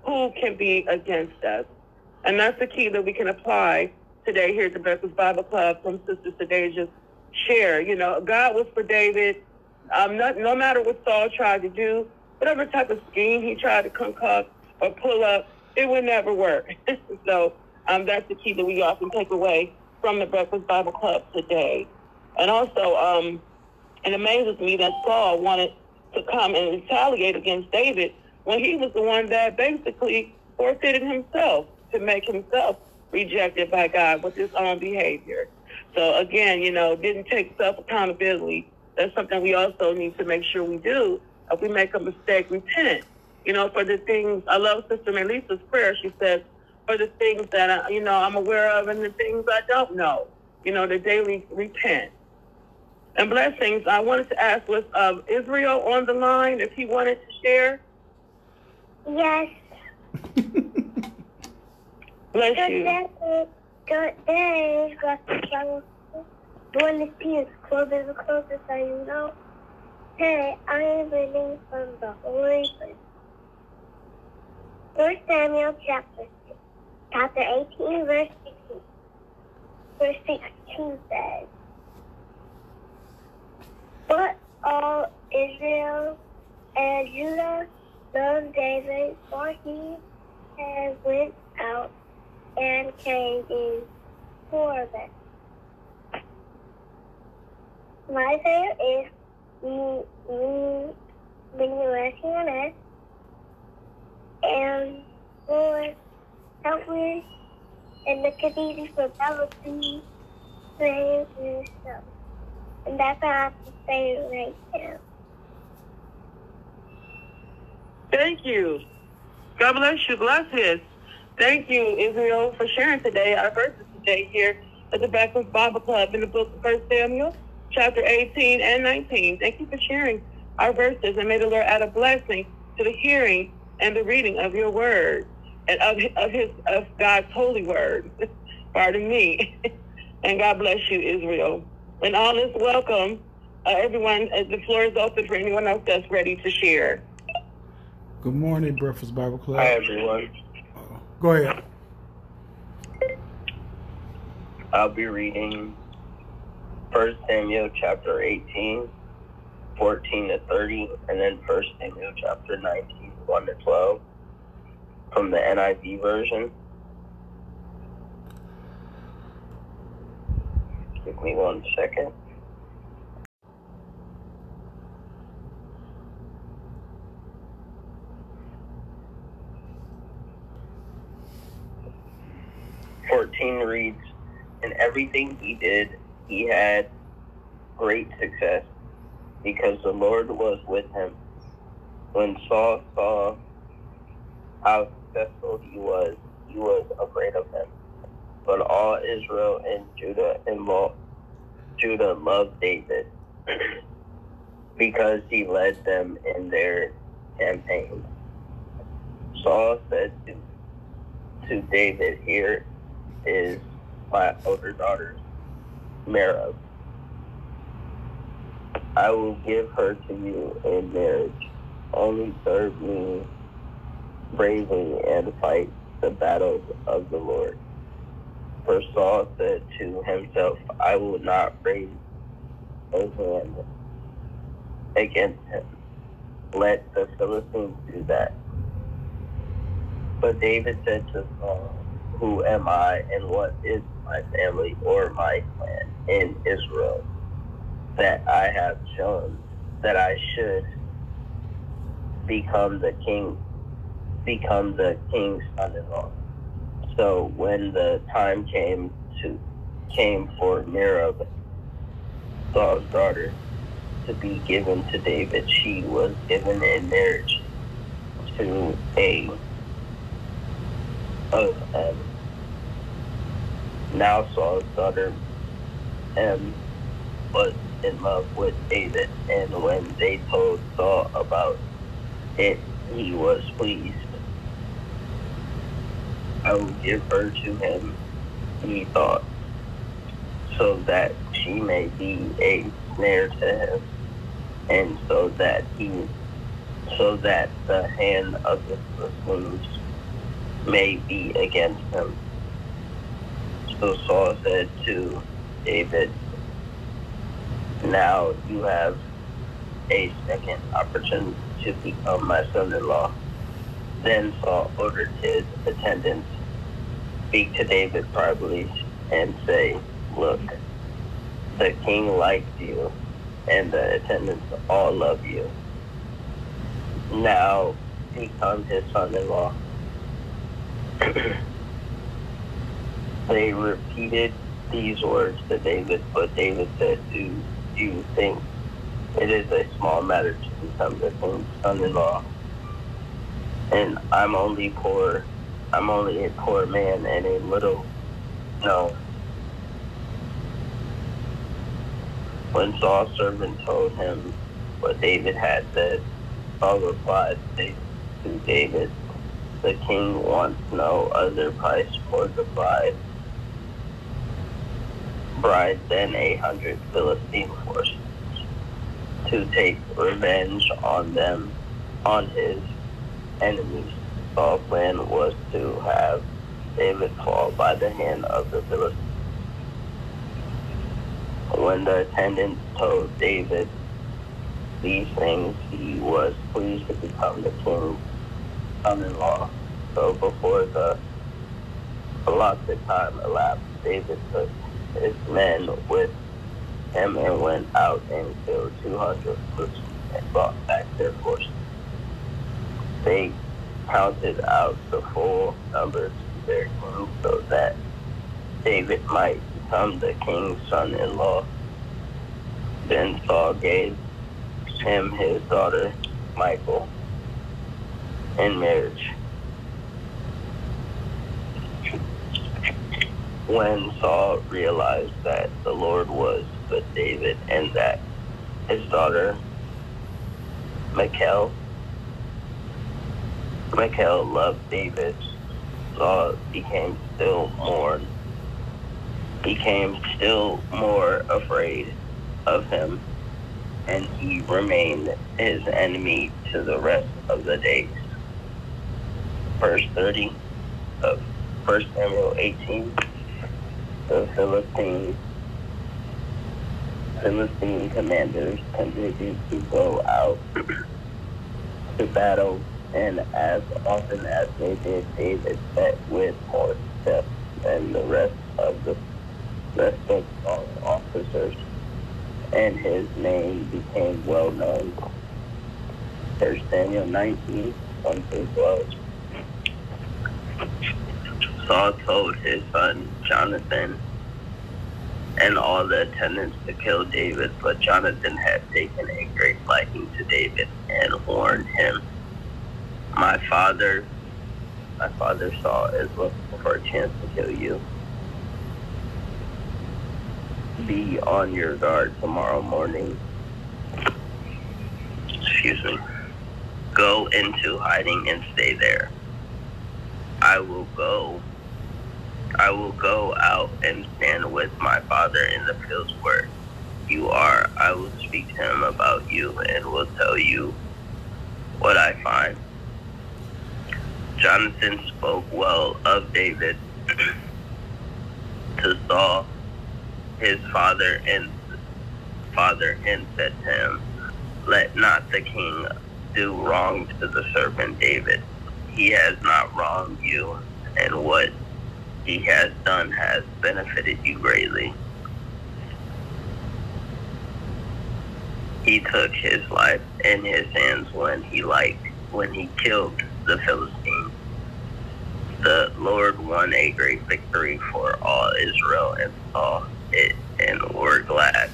who can be against us? And that's the key that we can apply today here at the Breakfast Bible Club from Sister Sadeja's share. You know, God was for David. Um, no, no matter what Saul tried to do, whatever type of scheme he tried to concoct or pull up, it would never work. so um, that's the key that we often take away from the Breakfast Bible Club today. And also, um, it amazes me that Saul wanted to come and retaliate against David when he was the one that basically forfeited himself to make himself rejected by God with his own behavior. So again, you know, didn't take self accountability. That's something we also need to make sure we do. If we make a mistake, repent. You know, for the things I love Sister Melissa's prayer. She says, for the things that I, you know I'm aware of and the things I don't know. You know, the daily repent. And blessings. I wanted to ask was uh, Israel on the line if he wanted to share. Yes. Bless Good you. day. Good day. Born to peace, closer and closer, so you know. Hey, I am reading from the Holy. First Samuel chapter chapter 18, verse 16. Verse 16 says, But all Israel and Judah loved David, for he had went out and came in for them. My favorite is working on. And Lord, me and the these for jealousy, praise, and stuff. And that's all I have to say right now. Thank you. God bless you. Gracias. Thank you, Israel, for sharing today. Our verses today here at the Breakfast Bible Club in the book of First Samuel, chapter 18 and 19. Thank you for sharing our verses, and may the Lord add a blessing to the hearing and the reading of your word and of, of his of God's holy word. Pardon me. and God bless you, Israel. And all is welcome. Uh, everyone, uh, the floor is open for anyone else that's ready to share. Good morning, Breakfast Bible Club. Hi, everyone. Go ahead. I'll be reading 1 Samuel chapter 18, 14 to 30, and then 1 Samuel chapter 19, 1 to 12 from the NIV version. Give me one second. Fourteen reads, and everything he did, he had great success, because the Lord was with him. When Saul saw how successful he was, he was afraid of him. But all Israel and Judah and lo- Judah loved David because he led them in their campaigns. Saul said to, to David, Here is my older daughter, Merab. I will give her to you in marriage. Only serve me bravely and fight the battles of the Lord. For Saul said to himself, I will not raise a hand against him. Let the Philistines do that. But David said to Saul, Who am I and what is my family or my clan in Israel that I have shown that I should become the king become the king's son-in-law. So when the time came to came for Merab, Saul's daughter, to be given to David, she was given in marriage to a of now Saul's daughter um, was in love with David, and when they told Saul about it, he was pleased. I will give her to him, he thought, so that she may be a snare to him, and so that he, so that the hand of the Philistines may be against him. So Saul said to David, Now you have a second opportunity to become my son-in-law. Then Saul ordered his attendants speak to David privately and say, Look, the king likes you, and the attendants all love you. Now become his son-in-law. they repeated these words to David, but David said, Do you think it is a small matter to become the king's son-in-law? And I'm only poor. I'm only a poor man and a little. No. When Saul's servant told him what David had said, Saul replied to David, The king wants no other price for the bride, bride than a hundred Philistine horses to take revenge on them, on his enemies. Saul's plan was to have David fall by the hand of the Philistines. When the attendants told David these things, he was pleased to become the king's son-in-law. So before the allotted time elapsed, David took his men with him and went out and killed 200 Philistines and brought back their horses. They counted out the full numbers to their king so that David might become the king's son-in-law. Then Saul gave him his daughter Michal in marriage. When Saul realized that the Lord was with David and that his daughter Michal Michal loved David, Saul became still more became still more afraid of him, and he remained his enemy to the rest of the days. Verse 30 of 1 Samuel 18, the Philistine, Philistine commanders continued to go out to battle, and as often as they did, David met with more success than the rest of the rest of Saul's officers, and his name became well known. 1 Samuel 19, 1 through 12. Saul told his son Jonathan and all the attendants to kill David, but Jonathan had taken a great liking to David and warned him, My father, my father Saul is looking for a chance to kill you. Be on your guard tomorrow morning. Excuse me. Go into hiding and stay there. I will go. I will go out and stand with my father in the fields where you are. I will speak to him about you and will tell you what I find. Jonathan spoke well of David to Saul, his father, and father, and said to him, Let not the king do wrong to the servant David. He has not wronged you, and what he has done has benefited you greatly. He took his life in his hands when he liked when he killed the Philistine. The Lord won a great victory for all Israel and saw it and were glad.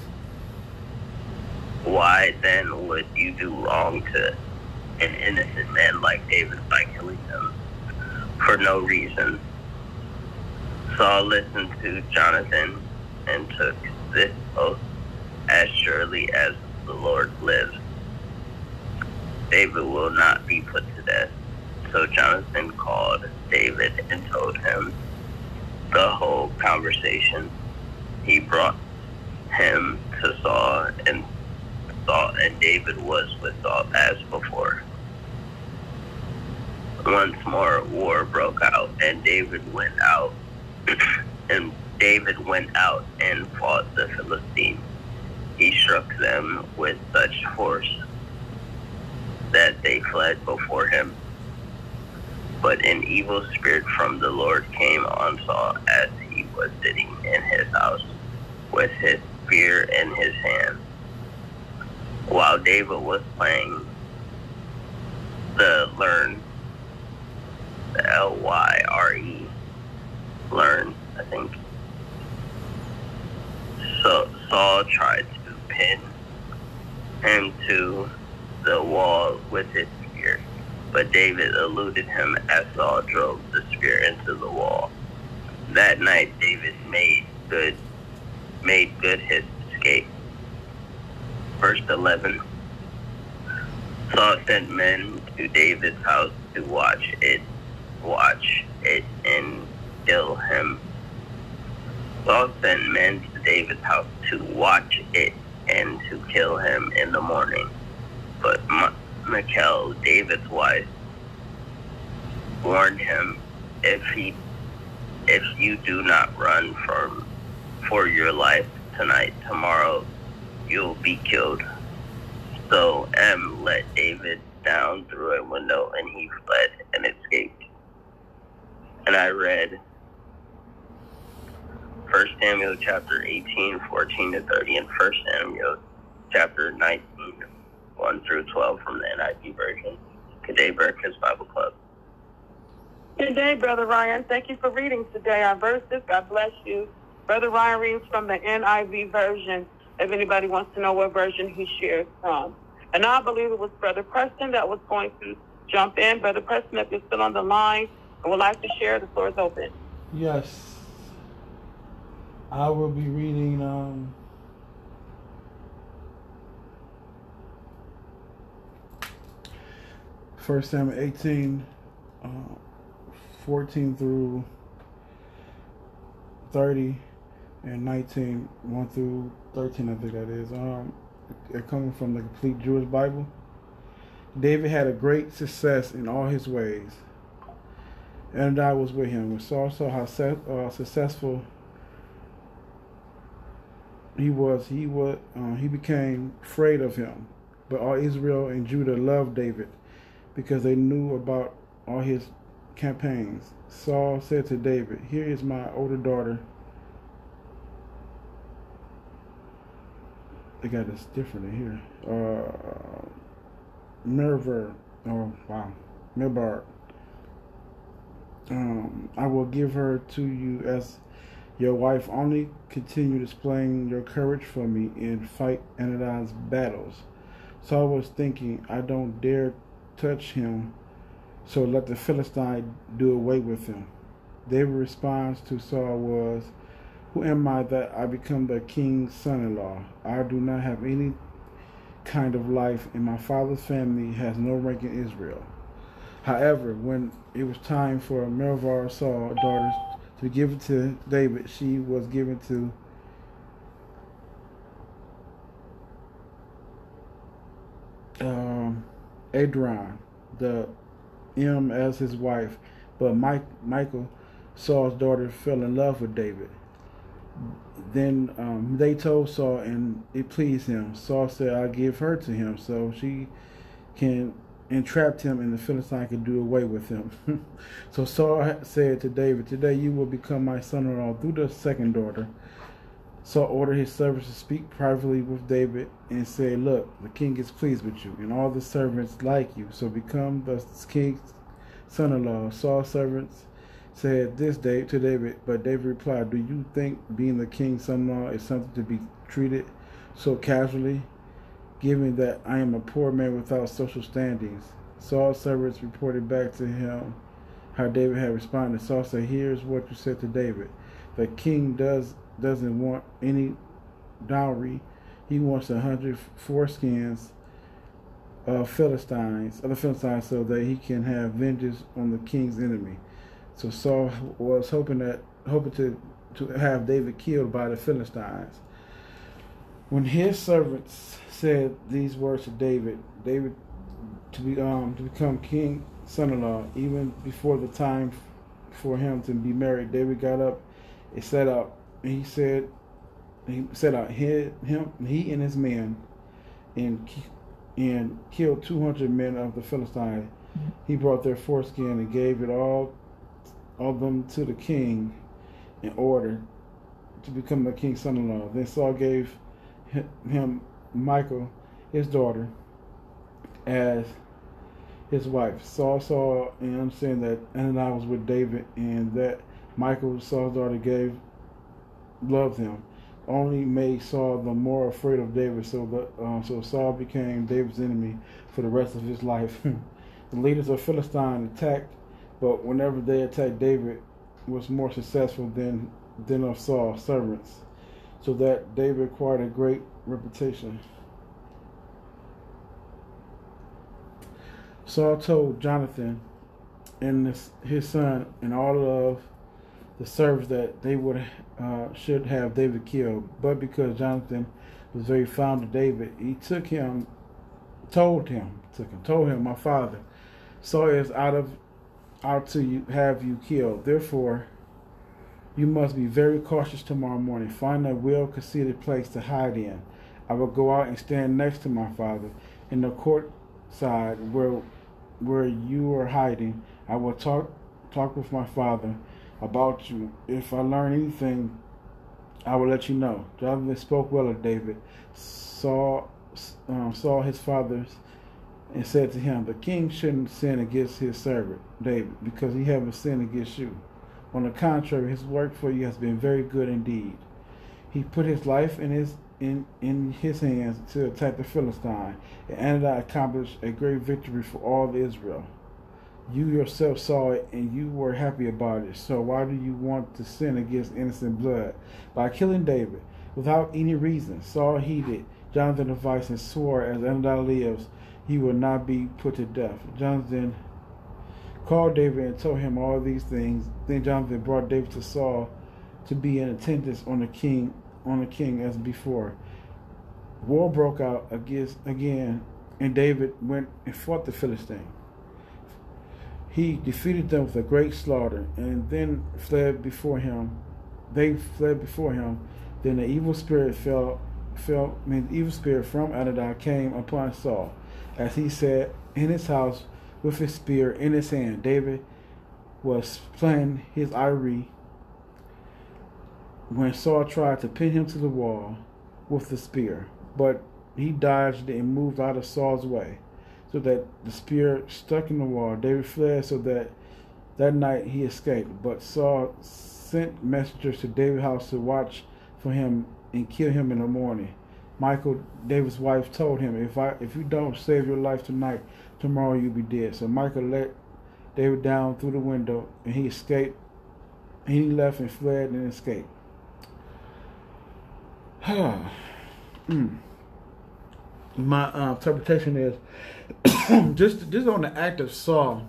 Why then would you do wrong to an innocent man like David by killing him for no reason? Saul listened to Jonathan and took this oath as surely as the Lord lives. David will not be put to death. So Jonathan called David and told him the whole conversation. He brought him to Saul and Saul and David was with Saul as before. Once more war broke out and David went out and David went out and fought the Philistines. He struck them with such force that they fled before him. But an evil spirit from the Lord came on Saul as he was sitting in his house with his spear in his hand. While David was playing the learn, the L-Y-R-E, learn, I think. So Saul tried to pin him to the wall with his but David eluded him as Saul drove the spear into the wall. That night David made good made good his escape. Verse eleven. Saul sent men to David's house to watch it watch it and kill him. Saul sent men to David's house to watch it and to kill him in the morning. But M- David's wife, warned him, if he, if you do not run from for your life tonight, tomorrow you'll be killed. So M let David down through a window and he fled and escaped. And I read 1 Samuel chapter 18, 14 to 30, and 1 Samuel chapter 19, 1 through 12 from the NIV version. Good day, Breakfast Bible Club. Good day, Brother Ryan. Thank you for reading today our verses. God bless you. Brother Ryan reads from the NIV version, if anybody wants to know what version he shares from. And I believe it was Brother Preston that was going to jump in. Brother Preston, if you're still on the line and would like to share, the floor is open. Yes. I will be reading um First Samuel 18, uh, 14 through 30, and 19, 1 through 13, I think that is. Um, they're coming from the Complete Jewish Bible. David had a great success in all his ways, and I was with him. When Saul saw how uh, successful he was, he was uh, he became afraid of him. But all Israel and Judah loved David because they knew about all his campaigns. Saul said to David, "Here is my older daughter." They got this different in here. Uh, Merver. Oh wow, Milbar. Um, I will give her to you as your wife. Only continue displaying your courage for me and fight Adonai's battles. Saul was thinking, I don't dare touch him, so let the Philistine do away with him. David's response to Saul was, Who am I that I become the king's son in law? I do not have any kind of life, and my father's family has no rank in Israel. However, when it was time for Melvar Saul's daughter to give it to David, she was given to um, Adron, the M as his wife, but Mike, Michal, Saul's daughter, fell in love with David. Then um, they told Saul, and it pleased him. Saul said, "I'll give her to him, so she can entrap him, and the Philistine can do away with him." so Saul said to David, "Today you will become my son-in-law through the second daughter." Saul ordered his servants to speak privately with David and say, Look, the king is pleased with you, and all the servants like you, so become the king's son in law. Saul's servants said this day to David, but David replied, Do you think being the king's son in law is something to be treated so casually, given that I am a poor man without social standings? Saul's servants reported back to him how David had responded. Saul said, Here's what you said to David. The king does doesn't want any dowry. He wants a hundred foreskins of Philistines, other Philistines, so that he can have vengeance on the king's enemy. So Saul was hoping that hoping to to have David killed by the Philistines. When his servants said these words to David, David to be um to become king son-in-law, even before the time for him to be married, David got up and set out he said he set uh, out him he and his men and and killed 200 men of the Philistines. He brought their foreskin and gave it all of them to the king in order to become the king's son-in-law. Then Saul gave him Michal, his daughter, as his wife. Saul saw and understand that Ananias was with David and that Michal, Saul's daughter, gave loved him only made Saul the more afraid of David. So that um, so Saul became David's enemy for the rest of his life. the leaders of Philistine attacked, but whenever they attacked David, was more successful than than of Saul's servants. So that David acquired a great reputation. Saul told Jonathan, and this, his son and all of the servants that they would uh, should have David killed. But because Jonathan was very fond of David, he took him, told him, took him, told him, my father, Saul is out of out to you, have you killed. Therefore, you must be very cautious tomorrow morning. Find a well concealed place to hide in. I will go out and stand next to my father in the court side where where you are hiding. I will talk talk with my father about you. If I learn anything, I will let you know. Jonathan spoke well of David, saw um, saw his fathers, and said to him, The king shouldn't sin against his servant David, because he haven't sinned against you. On the contrary, his work for you has been very good indeed. He put his life in his in, in his hands to attack the Philistine, and I accomplished a great victory for all of Israel. You yourself saw it, and you were happy about it. So why do you want to sin against innocent blood by killing David without any reason? Saul heeded Jonathan's advice and swore, "As Adonai lives, he will not be put to death." Jonathan called David and told him all these things. Then Jonathan brought David to Saul to be in attendance on the king on the king as before. War broke out against again, and David went and fought the Philistine. He defeated them with a great slaughter, and then fled before him. They fled before him. Then the evil spirit fell, fell. I mean, the evil spirit from Adonai came upon Saul, as he sat in his house with his spear in his hand. David was playing his ivory when Saul tried to pin him to the wall with the spear, but he dodged and moved out of Saul's way, so that the spear stuck in the wall. David fled so that that night he escaped, but Saul sent messengers to David's house to watch for him and kill him in the morning. Michal, David's wife, told him, "If I if you don't save your life tonight, tomorrow you'll be dead." So Michal let David down through the window, and he escaped. And he left and fled and escaped. mm. My uh, interpretation is just just on the act of Saul.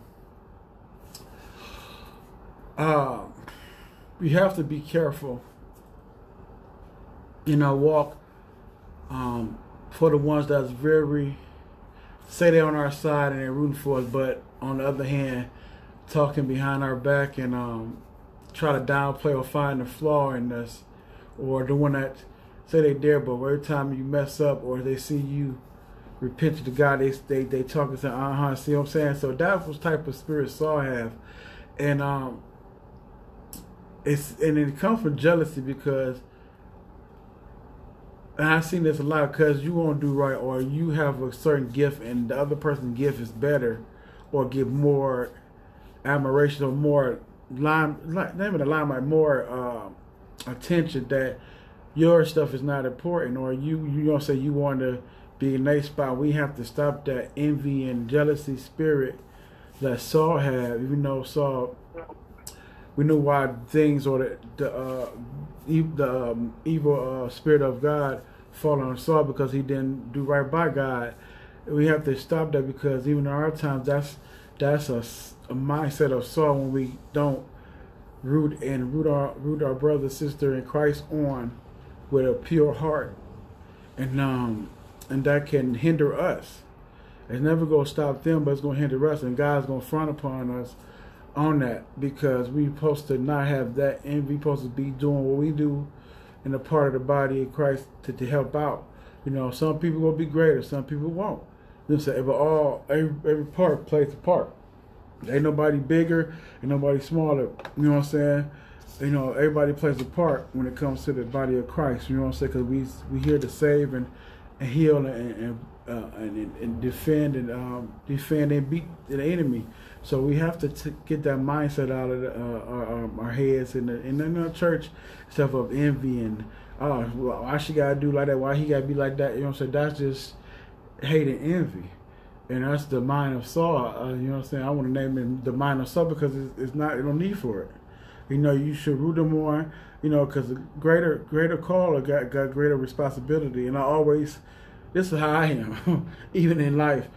Uh, you have to be careful. You know, walk um, for the ones that's very say they're on our side and they're rooting for us, but on the other hand, talking behind our back and um, try to downplay or find the flaw in us, or the one that say they dare, but every time you mess up or they see you repent to God, they they they talk to uh huh. See what I'm saying? So that was type of spirit Saul have, and um, it's and it comes from jealousy because. And I've seen this a lot because you won't do right, or you have a certain gift, and the other person's gift is better, or give more admiration or more line, not even a limelight, more uh, attention that your stuff is not important or you you don't say you want to be a nice spot. We have to stop that envy and jealousy spirit that Saul had. Even though Saul we knew why things or the the, uh, the um, evil uh, spirit of God fall on Saul because he didn't do right by God. We have to stop that because even in our times that's that's a, a mindset of Saul when we don't root and root our root our brother sister in Christ on with a pure heart, and um, and that can hinder us. It's never gonna stop them, but it's gonna hinder us, and God's gonna front upon us on that because we're supposed to not have that, and we supposed to be doing what we do in a part of the body of Christ to, to help out. You know, some people will be greater, some people won't. You know, but all every, every part plays a part. Ain't nobody bigger, ain't nobody smaller. You know what I'm saying? you know, everybody plays a part when it comes to the body of Christ. You know what I'm saying? Because we we here to save and heal and and, uh, and, and defend and um, defend and beat the enemy. So we have to t- get that mindset out of the, uh, our, our, heads and in, in our church stuff of envy and oh, why she gotta do like that? Why he gotta be like that? You know what I'm saying? That's just hate and envy. And that's the mind of Saul. Uh, you know what I'm saying? I want to name it the mind of Saul because it's, it's not, don't need for it. You know, you should root them more. You know, because the greater greater caller got got greater responsibility. And I always, this is how I am, even in life.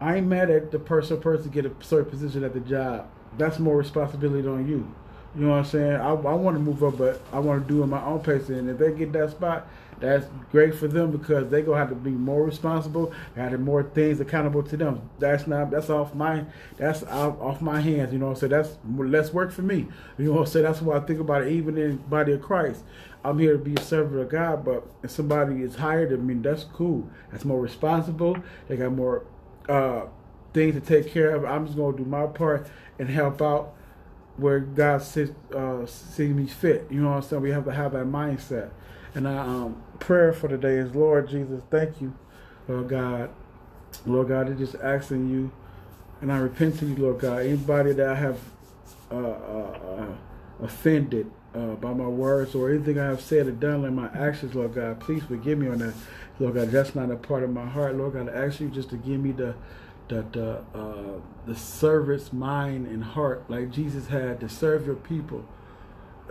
I ain't mad at the person person get a certain position at the job. that's more responsibility on you. You know what I'm saying? I, I want to move up, but I want to do it my own pace. And if they get that spot, that's great for them because they gonna have to be more responsible, have more things accountable to them. That's not that's off my that's off my hands. You know, so that's less work for me. You know, so that's why I think about it. Even in body of Christ, I'm here to be a servant of God, but if somebody is higher I mean that's cool. That's more responsible. They got more uh, things to take care of. I'm just gonna do my part and help out where God sees, uh, sees me fit. You know what I'm saying? We have to have that mindset. And our um, prayer for today is, Lord Jesus, thank you, Lord God. Lord God, I'm just asking you, and I repent to you, Lord God. Anybody that I have uh, uh, uh offended uh, by my words or anything I have said or done in my actions, Lord God, please forgive me on that. Lord God, that's not a part of my heart. Lord God, I ask you just to give me the the the, uh, the service mind and heart like Jesus had to serve your people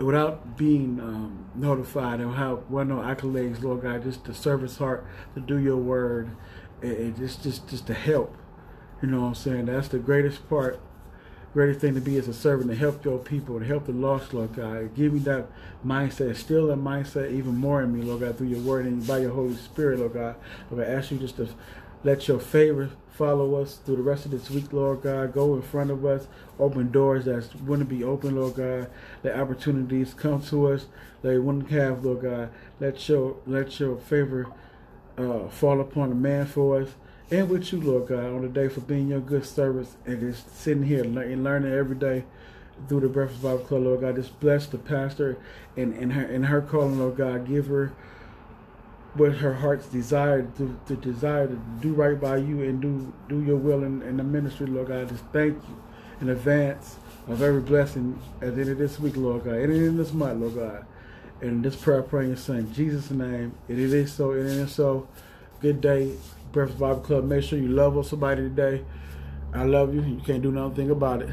without being um, notified and have well no accolades, Lord God, just the service heart to do your word and just just just to help. You know what I'm saying? That's the greatest part greatest thing to be as a servant to help your people, to help the lost, Lord God. Give me that mindset, still that mindset even more in me, Lord God, through your word and by your Holy Spirit, Lord God. Lord, I ask you just to let your favor follow us through the rest of this week, Lord God. Go in front of us, open doors that wouldn't be open, Lord God. Let opportunities come to us that we wouldn't have, Lord God. Let your let your favor uh, fall upon the man for us and with you, Lord God, on the day for being your good service and just sitting here and learning every day through the Breakfast Bible Club, Lord God. Just bless the pastor and, and her and her calling, Lord God. Give her what her heart's desire to, to desire to do right by you and do do your will in, in the ministry, Lord God. Just thank you in advance of every blessing at the end of this week, Lord God, and in this month, Lord God. And this prayer, praying in Son Jesus' name. it is so, and it is so. Good day. Breakfast Bible Club. Make sure you love on somebody today. I love you. You can't do nothing about it.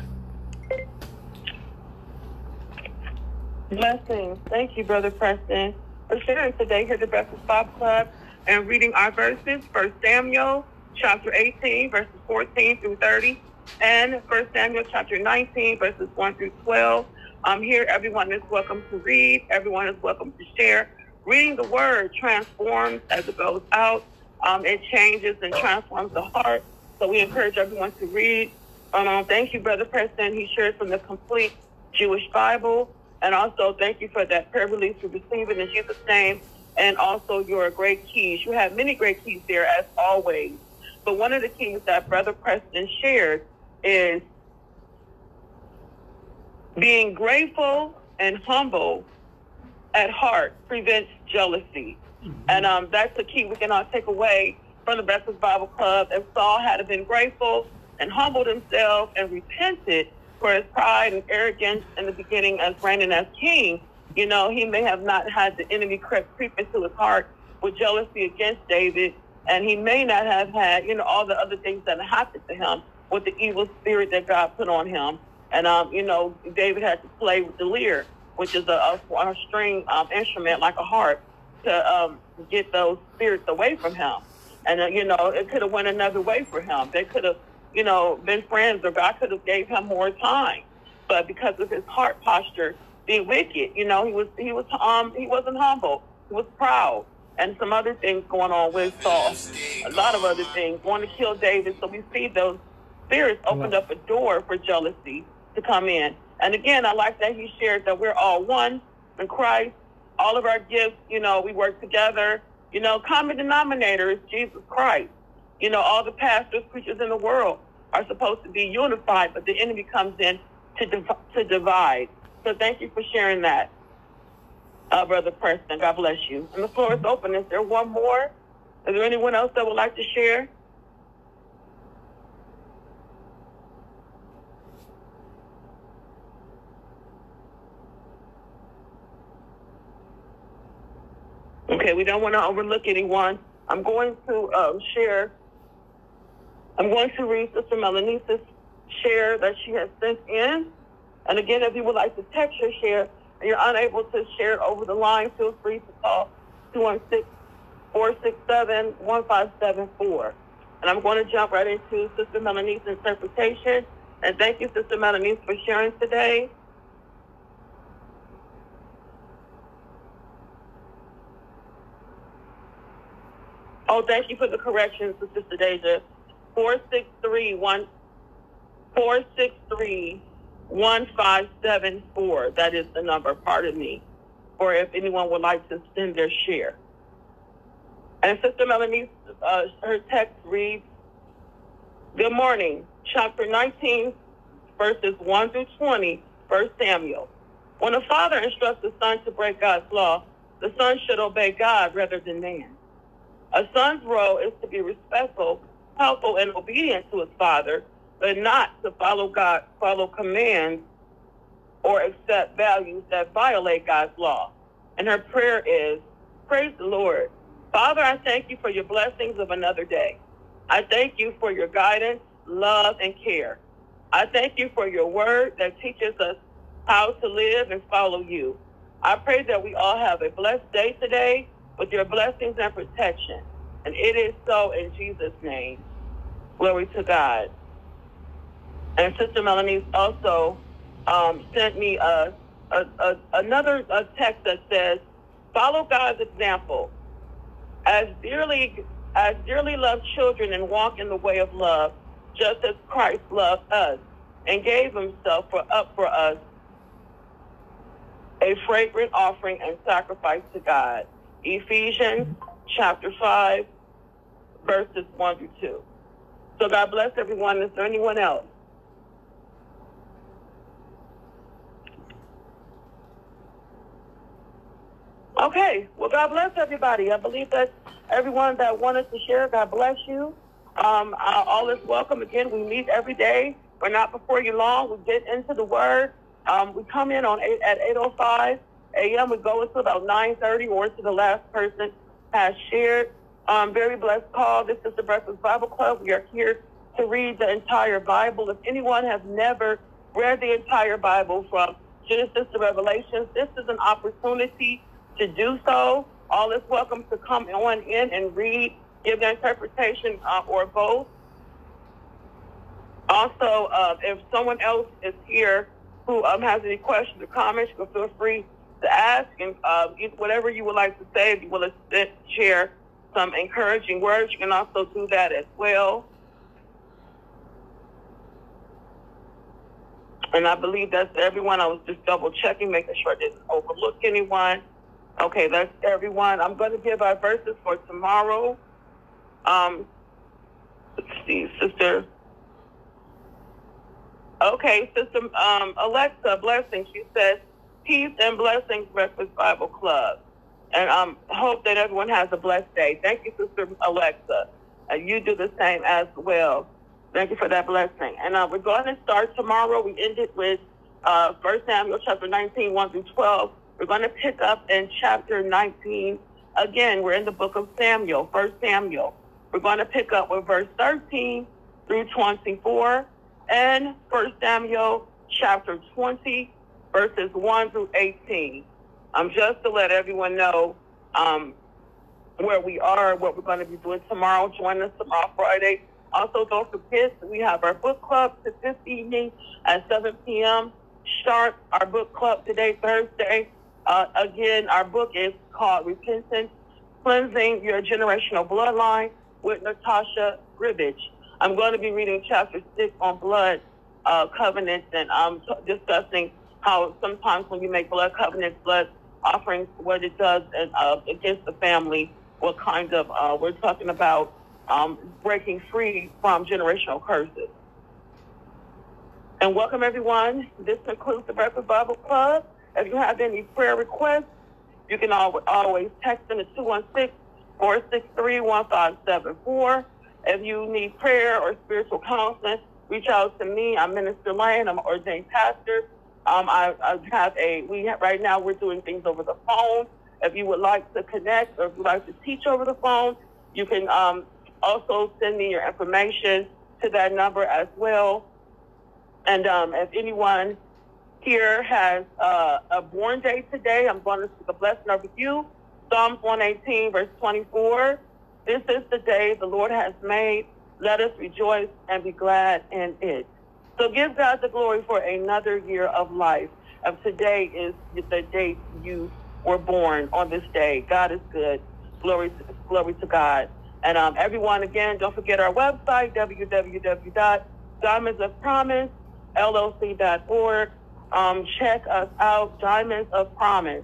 Blessings. Thank you, Brother Preston, for sharing today here at the Breakfast Bible Club and reading our verses. First Samuel chapter 18, verses 14 through 30, and First Samuel chapter 19, verses 1 through 12. I'm here. Everyone is welcome to read. Everyone is welcome to share. Reading the word transforms as it goes out. Um, it changes and transforms the heart. So we encourage everyone to read. Um, thank you, Brother Preston. He shared from the complete Jewish Bible. And also thank you for that prayer release for receiving in Jesus' name. And also your great keys. You have many great keys there as always. But one of the keys that Brother Preston shared is being grateful and humble at heart prevents jealousy. Mm-hmm. And um, that's the key we cannot take away from the Breakfast Bible Club. If Saul had been grateful and humbled himself and repented for his pride and arrogance in the beginning as reigning as king, you know, he may have not had the enemy creep, creep into his heart with jealousy against David. And he may not have had, you know, all the other things that happened to him with the evil spirit that God put on him. And, um, you know, David had to play with the lyre, which is a, a, a string um, instrument like a harp to um, get those spirits away from him. And, uh, you know, it could have went another way for him. They could have, you know, been friends or God could have gave him more time. But because of his heart posture being wicked, you know, he was, he was, um, he wasn't humble. He was proud. And some other things going on with Saul. A lot of other things. Wanting to kill David. So we see those spirits opened up a door for jealousy to come in. And again, I like that he shared that we're all one in Christ all of our gifts, you know, we work together. You know, common denominator is Jesus Christ. You know, all the pastors, preachers in the world are supposed to be unified, but the enemy comes in to, div- to divide. So thank you for sharing that, uh, Brother Preston. God bless you. And the floor is open. Is there one more? Is there anyone else that would like to share? Okay, we don't want to overlook anyone. I'm going to um, share. I'm going to read Sister Melanie's share that she has sent in. And again, if you would like to text your share and you're unable to share over the line, feel free to call 216-467-1574. And I'm going to jump right into Sister Melanie's interpretation And thank you, Sister Melanie, for sharing today. Oh, thank you for the corrections, Sister Deja. 463 463 1574. That is the number, pardon me. Or if anyone would like to send their share. And Sister Melanie, uh, her text reads, Good morning. Chapter 19, verses 1 through 20, 1 Samuel. When a father instructs a son to break God's law, the son should obey God rather than man. A son's role is to be respectful, helpful, and obedient to his father, but not to follow God, follow commands or accept values that violate God's law. And her prayer is, Praise the Lord. Father, I thank you for your blessings of another day. I thank you for your guidance, love, and care. I thank you for your word that teaches us how to live and follow you. I pray that we all have a blessed day today with your blessings and protection. And it is so in Jesus' name. Glory to God. And Sister Melanie also um, sent me a, a, a another a text that says, "Follow God's example, as dearly as dearly loved children, and walk in the way of love, just as Christ loved us and gave Himself for up for us, a fragrant offering and sacrifice to God." Ephesians chapter five, verses one through two. So God bless everyone. Is there anyone else? Okay. Well, God bless everybody. I believe that everyone that wanted to share, God bless you. Um, uh, all is welcome. Again, we meet every day. We're not before you long. We get into the Word. Um, we come in on eight, at 8.05 a.m. We go until about 9.30 or until the last person has shared. Um, very blessed call. This is the Breakfast Bible Club. We are here to read the entire Bible. If anyone has never read the entire Bible from Genesis to Revelation, this is an opportunity to do so. All is welcome to come on in and read, give the interpretation uh, or both. Also, uh, if someone else is here who um, has any questions or comments, feel free to ask and uh, whatever you would like to say. If you to share some encouraging words, you can also do that as well. And I believe that's everyone. I was just double checking, making sure I didn't overlook anyone. Okay, that's everyone. I'm going to give our verses for tomorrow. Um, let's see, sister. Okay, sister um, Alexa Blessing. She says, "Peace and blessings, Breakfast Bible Club." And um, hope that everyone has a blessed day. Thank you, Sister Alexa. And you do the same as well. Thank you for that blessing. And uh, we're going to start tomorrow. We ended with uh, 1 Samuel chapter 19, 1 through 12. We're going to pick up in chapter 19. Again, we're in the book of Samuel, 1 Samuel. We're going to pick up with verse 13 through 24 and 1 Samuel chapter 20, verses 1 through 18. Um, just to let everyone know um, where we are, what we're going to be doing tomorrow. Join us tomorrow, Friday. Also, don't forget we have our book club this evening at 7 p.m. sharp. Our book club today, Thursday. Uh, again, our book is called Repentance, Cleansing Your Generational Bloodline with Natasha Ribbage. I'm going to be reading chapter 6 on blood uh, covenants and I'm t- discussing how sometimes when you make blood covenants, blood offerings, what it does and, uh, against the family, what kind of, uh, we're talking about um, breaking free from generational curses. And welcome everyone. This concludes the Breakfast Bible Club. If you have any prayer requests, you can always text in to 216-463-1574. If you need prayer or spiritual counseling, reach out to me. I'm Minister Lane. I'm an ordained pastor. Um, I, I, have a, we have, right now we're doing things over the phone. If you would like to connect or if you'd like to teach over the phone, you can um, also send me your information to that number as well. And um, if anyone here has uh, a born day today, I'm going to speak a blessing over you. Psalms 118, verse 24. This is the day the Lord has made. Let us rejoice and be glad in it. So give God the glory for another year of life. Of today is the date you were born on this day. God is good. Glory glory to God. And um, everyone, again, don't forget our website, www.diamondsofpromise.llc.org. Um, check us out, Diamonds of Promise,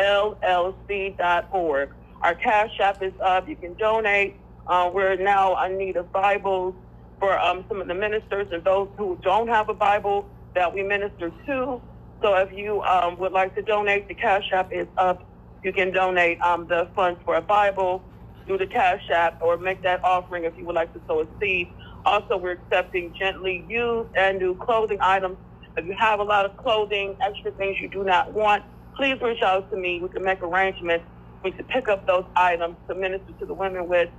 LLC.org. Our cash app is up. You can donate. Uh, we're now in need of Bibles for um, some of the ministers and those who don't have a Bible that we minister to. So if you um, would like to donate, the Cash App is up. You can donate um, the funds for a Bible through the Cash App or make that offering if you would like to sow a seed. Also, we're accepting gently used and new clothing items. If you have a lot of clothing, extra things you do not want, please reach out to me. We can make arrangements. We can pick up those items to minister to the women with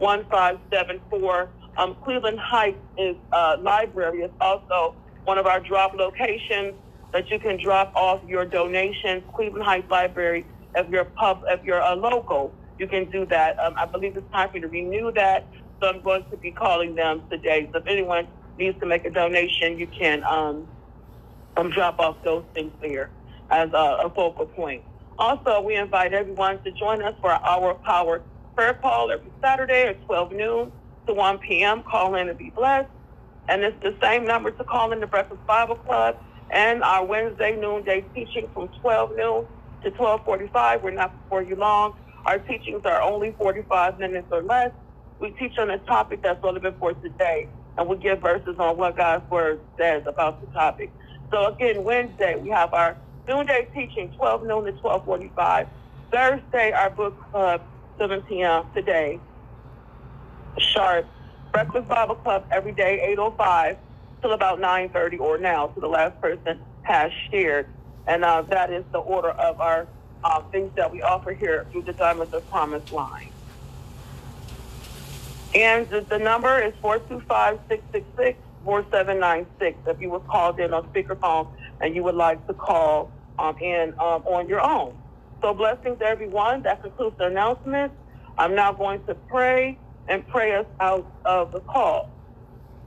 216-463-1574. Um, Cleveland Heights is uh, library is also one of our drop locations that you can drop off your donations. Cleveland Heights Library, if you're pub, if you're a local, you can do that. Um, I believe it's time for you to renew that, so I'm going to be calling them today. So if anyone needs to make a donation, you can um, um, drop off those things there as a, a focal point. Also, we invite everyone to join us for our Power Prayer Call every Saturday at 12 noon to 1 p.m. Call in and be blessed. And it's the same number to call in the Breakfast Bible Club and our Wednesday noonday teaching from 12 noon to 1245. We're not before you long. Our teachings are only 45 minutes or less. We teach on a topic that's relevant for today, and we give verses on what God's Word says about the topic. So again, Wednesday, we have our noonday teaching, 12 noon to 1245. Thursday, our book club, 7 p.m. today, sharp. Breakfast Bible Club every day, 805 till about 9.30 or now to the last person has shared. And uh, that is the order of our uh, things that we offer here through the Diamonds of Promise line. And the, the number is 425-666-4796 if you were called in on speakerphone and you would like to call um, in um, on your own. So blessings to everyone. That concludes the announcement. I'm now going to pray and pray us out of the call.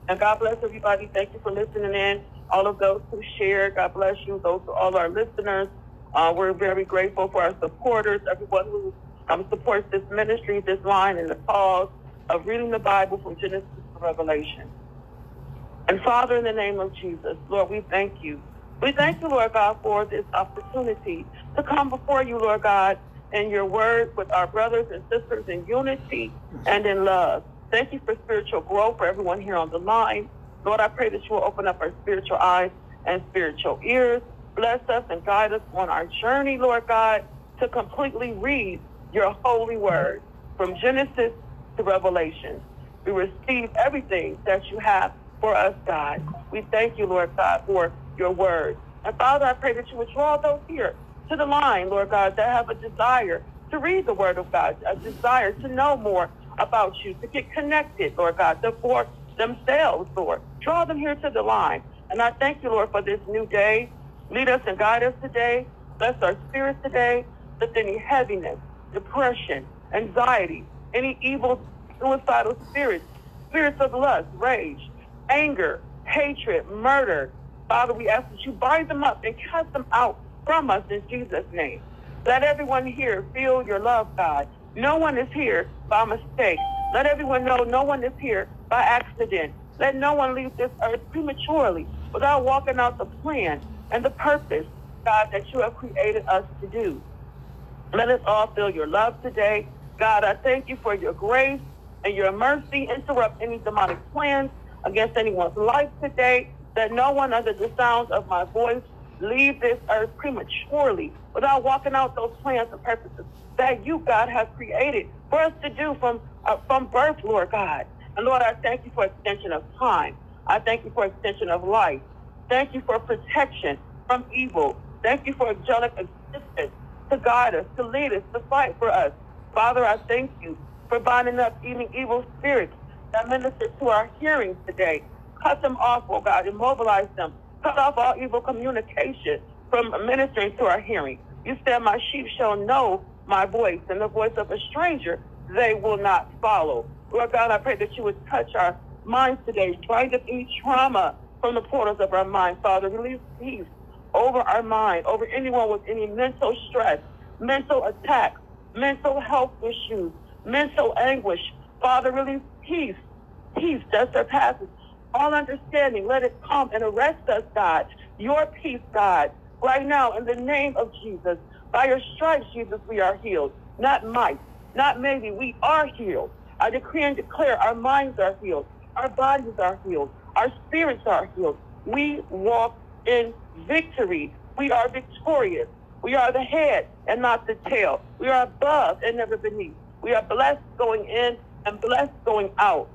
And God bless everybody. Thank you for listening in. All of those who shared, God bless you. Those all our listeners, uh, we're very grateful for our supporters, everyone who um, supports this ministry, this line, and the cause of reading the Bible from Genesis to Revelation. And Father, in the name of Jesus, Lord, we thank you. We thank you, Lord God, for this opportunity to come before you, Lord God, in your word with our brothers and sisters in unity and in love. Thank you for spiritual growth for everyone here on the line. Lord, I pray that you will open up our spiritual eyes and spiritual ears. Bless us and guide us on our journey, Lord God, to completely read your holy word from Genesis to Revelation. We receive everything that you have for us, God. We thank you, Lord God, for your word. And Father, I pray that you would draw those here to the line, Lord God, that have a desire to read the word of God, a desire to know more about you, to get connected, Lord God, to for themselves, Lord. Draw them here to the line. And I thank you, Lord, for this new day. Lead us and guide us today. Bless our spirits today. Lift any heaviness, depression, anxiety, any evil, suicidal spirits, spirits of lust, rage, anger, hatred, murder. Father, we ask that you bind them up and cast them out from us in Jesus' name. Let everyone here feel your love, God. No one is here by mistake. Let everyone know no one is here by accident. Let no one leave this earth prematurely without walking out the plan and the purpose, God, that you have created us to do. Let us all feel your love today. God, I thank you for your grace and your mercy. Interrupt any demonic plans against anyone's life today. That no one under the sounds of my voice leave this earth prematurely without walking out those plans and purposes that you, God, have created for us to do from, uh, from birth, Lord God. And Lord, I thank you for extension of time. I thank you for extension of life. Thank you for protection from evil. Thank you for angelic assistance to guide us, to lead us, to fight for us. Father, I thank you for binding up even evil spirits that minister to our hearing today. Cut them off, oh God, immobilize them. Cut off all evil communication from ministering to our hearing. You said my sheep shall know my voice and the voice of a stranger they will not follow. Lord God, I pray that you would touch our minds today. Bind up any trauma from the portals of our mind, Father. Release peace over our mind, over anyone with any mental stress, mental attacks, mental health issues, mental anguish. Father, release peace, peace that surpasses all understanding. Let it come and arrest us, God. Your peace, God, right now in the name of Jesus. By your stripes, Jesus, we are healed. Not might, not maybe. We are healed. I decree and declare our minds are healed. Our bodies are healed. Our spirits are healed. We walk in victory. We are victorious. We are the head and not the tail. We are above and never beneath. We are blessed going in and blessed going out.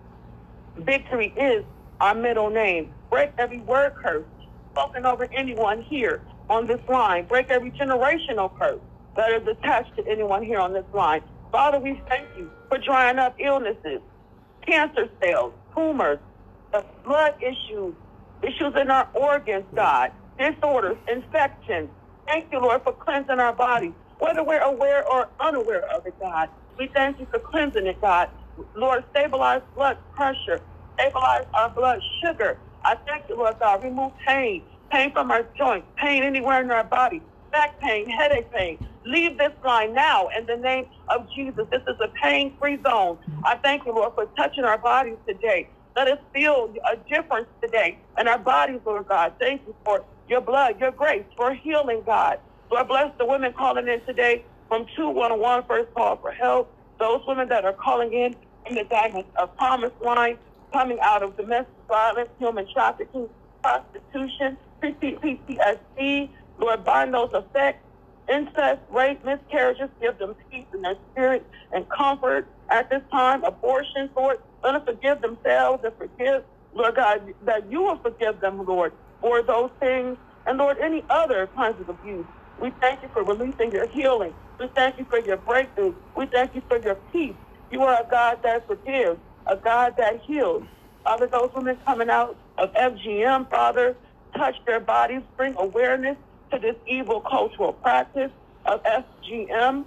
Victory is our middle name. Break every word curse spoken over anyone here on this line. Break every generational curse that is attached to anyone here on this line. Father, we thank you for drying up illnesses, cancer cells, tumors, blood issues, issues in our organs, God, disorders, infections. Thank you, Lord, for cleansing our bodies, whether we're aware or unaware of it, God. We thank you for cleansing it, God. Lord, stabilize blood pressure, stabilize our blood sugar. I thank you, Lord God. Remove pain, pain from our joints, pain anywhere in our body, back pain, headache pain. Leave this line now in the name of Jesus. This is a pain-free zone. I thank you, Lord, for touching our bodies today. Let us feel a difference today in our bodies, Lord God. Thank you for your blood, your grace, for healing, God. Lord, bless the women calling in today from 211 First Call for Help. Those women that are calling in in the Diamond of Promise line, coming out of domestic violence, human trafficking, prostitution, PTSD. Lord, bind those effects, incest, rape, miscarriages, give them peace in their spirit and comfort at this time. Abortion, Lord, let them forgive themselves and forgive, Lord God, that you will forgive them, Lord, for those things. And Lord, any other kinds of abuse. We thank you for releasing your healing. We thank you for your breakthrough. We thank you for your peace. You are a God that forgives, a God that heals. Father, those women coming out of FGM, Father, touch their bodies, bring awareness to this evil cultural practice of FGM.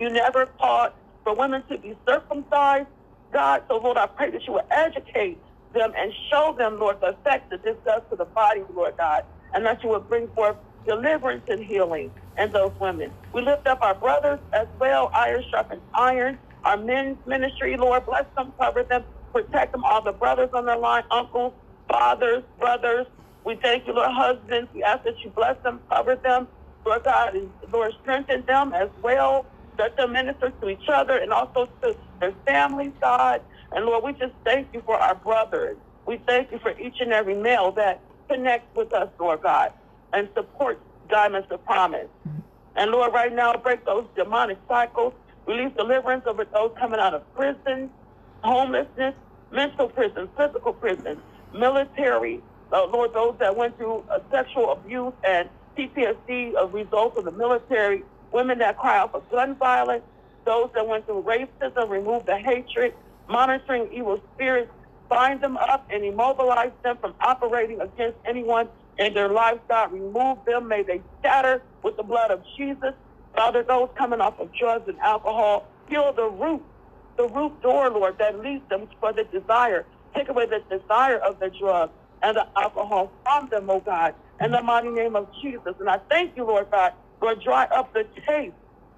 You never taught for women to be circumcised, God. So, Lord, I pray that you will educate them and show them, Lord, the effect that this does to the body, Lord God, and that you will bring forth deliverance and healing in those women. We lift up our brothers as well, iron sharpens iron. Our men's ministry, Lord, bless them, cover them, protect them, all the brothers on the line, uncles, fathers, brothers. We thank you, Lord, husbands. We ask that you bless them, cover them, Lord God, and Lord, strengthen them as well. Let them minister to each other and also to their families, God. And Lord, we just thank you for our brothers. We thank you for each and every male that connects with us, Lord God, and supports Diamonds of Promise. And Lord, right now, break those demonic cycles, release deliverance over those coming out of prison, homelessness, mental prison, physical prison, military, uh, Lord, those that went through uh, sexual abuse and PTSD as a result of the military, women that cry out for gun violence, those that went through racism, remove the hatred, monitoring evil spirits, bind them up and immobilize them from operating against anyone in their. God, remove them. May they scatter with the blood of Jesus. Father, those coming off of drugs and alcohol, heal the root, the root door, Lord, that leads them for the desire. Take away the desire of the drug and the alcohol from them, oh God, in the mighty name of Jesus. And I thank you, Lord God, for dry up the taste.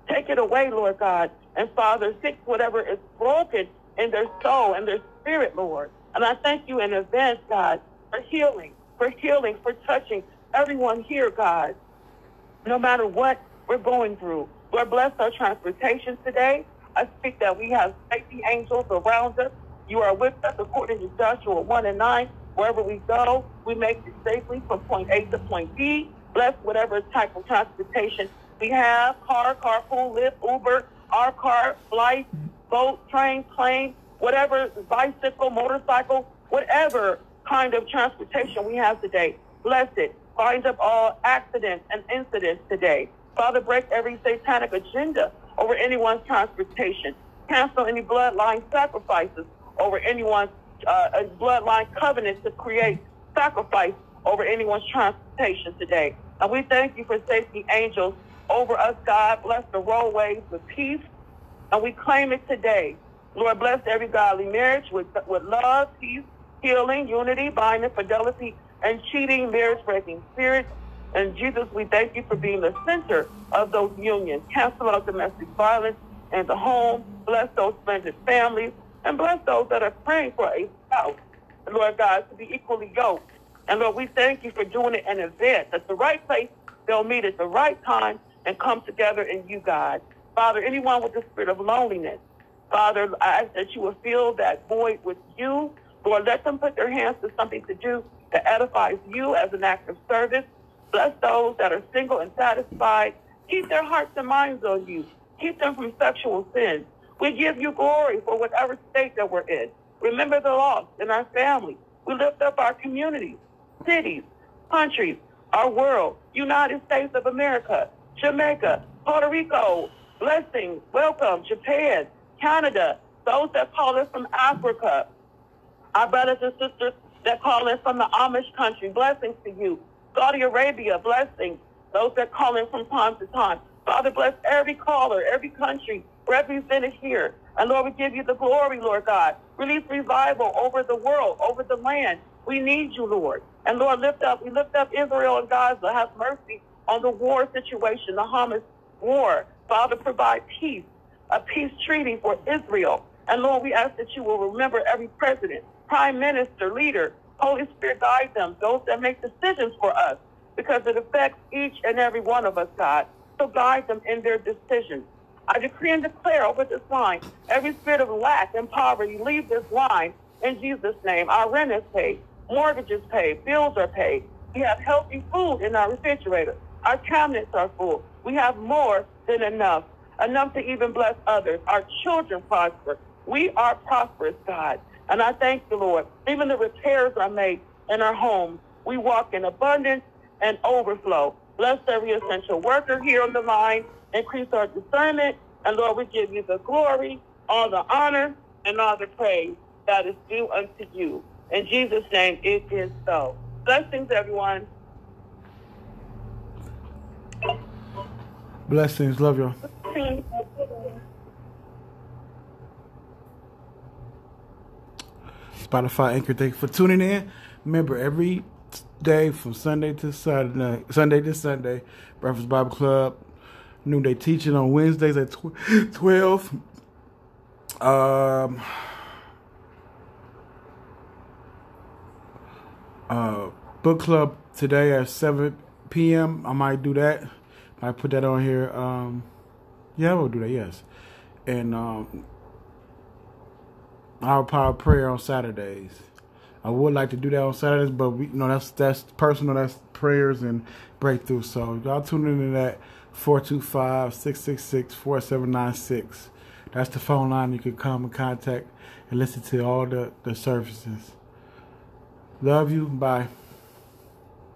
Take it away, Lord God. And Father, fix whatever is broken in their soul and their spirit, Lord. And I thank you in advance, God, for healing, for healing, for touching everyone here, God, no matter what we're going through. Lord, bless our transportation today. I speak that we have safety angels around us. You are with us according to Joshua 1 and 9. Wherever we go, we make it safely from point A to point B. Bless whatever type of transportation we have, car, carpool, Lyft, Uber, our car, flight, boat, train, plane, whatever, bicycle, motorcycle, whatever kind of transportation we have today. Bless it. Bind up all accidents and incidents today. Father, break every satanic agenda over anyone's transportation. Cancel any bloodline sacrifices over anyone's uh, bloodline covenant to create sacrifice over anyone's transportation today. And we thank you for safety angels over us, God. Bless the roadways with peace. And we claim it today Lord, bless every godly marriage with, with love, peace, healing, unity, binding, fidelity, and cheating, marriage-breaking spirits. And Jesus, we thank you for being the center of those unions. Cancel out domestic violence in the home. Bless those blended families. And bless those that are praying for a spouse, Lord God, to be equally yoked. And Lord, we thank you for doing it in advance. At the right place, they'll meet at the right time and come together in you, God. Father, anyone with the spirit of loneliness, Father, I ask that you will fill that void with you. Lord, let them put their hands to something to do that edifies you as an act of service. Bless those that are single and satisfied. Keep their hearts and minds on you. Keep them from sexual sin. We give you glory for whatever state that we're in. Remember the lost in our family. We lift up our communities, cities, countries, our world, United States of America, Jamaica, Puerto Rico, blessings, welcome, Japan, Canada, those that call us from Africa, our brothers and sisters that call us from the Amish country, blessings to you. Saudi Arabia, blessing Those that call in from time to time. Father, bless every caller, every country represented here. And Lord, we give you the glory, Lord God. Release revival over the world, over the land. We need you, Lord. And Lord, lift up, we lift up Israel and Gaza. Have mercy on the war situation, the Hamas war. Father, provide peace, a peace treaty for Israel. And Lord, we ask that you will remember every president, prime minister, leader. Holy Spirit, guide them, those that make decisions for us, because it affects each and every one of us, God. So guide them in their decisions. I decree and declare over this line, every spirit of lack and poverty, leave this line in Jesus' name. Our rent is paid, mortgages paid, bills are paid. We have healthy food in our refrigerator. Our cabinets are full. We have more than enough, enough to even bless others. Our children prosper. We are prosperous, God. And I thank the Lord. Even the repairs are made in our home, We walk in abundance and overflow. Bless every essential worker here on the line. Increase our discernment. And Lord, we give you the glory, all the honor, and all the praise that is due unto you. In Jesus' name, it is so. Blessings, everyone. Blessings. Love you. Spotify Anchor, thank you for tuning in. Remember, every day from Sunday to Saturday, Sunday to Sunday, Breakfast Bible Club, noonday teaching on Wednesdays at 12. Um, uh, book club today at 7 p.m. I might do that. I put that on here. Um, yeah, I will do that. Yes, and um, our power prayer on Saturdays. I would like to do that on Saturdays, but we, you know that's that's personal. That's prayers and breakthrough. So y'all tune into that 425-666-4796. That's the phone line you can come and contact and listen to all the, the services. Love you. Bye.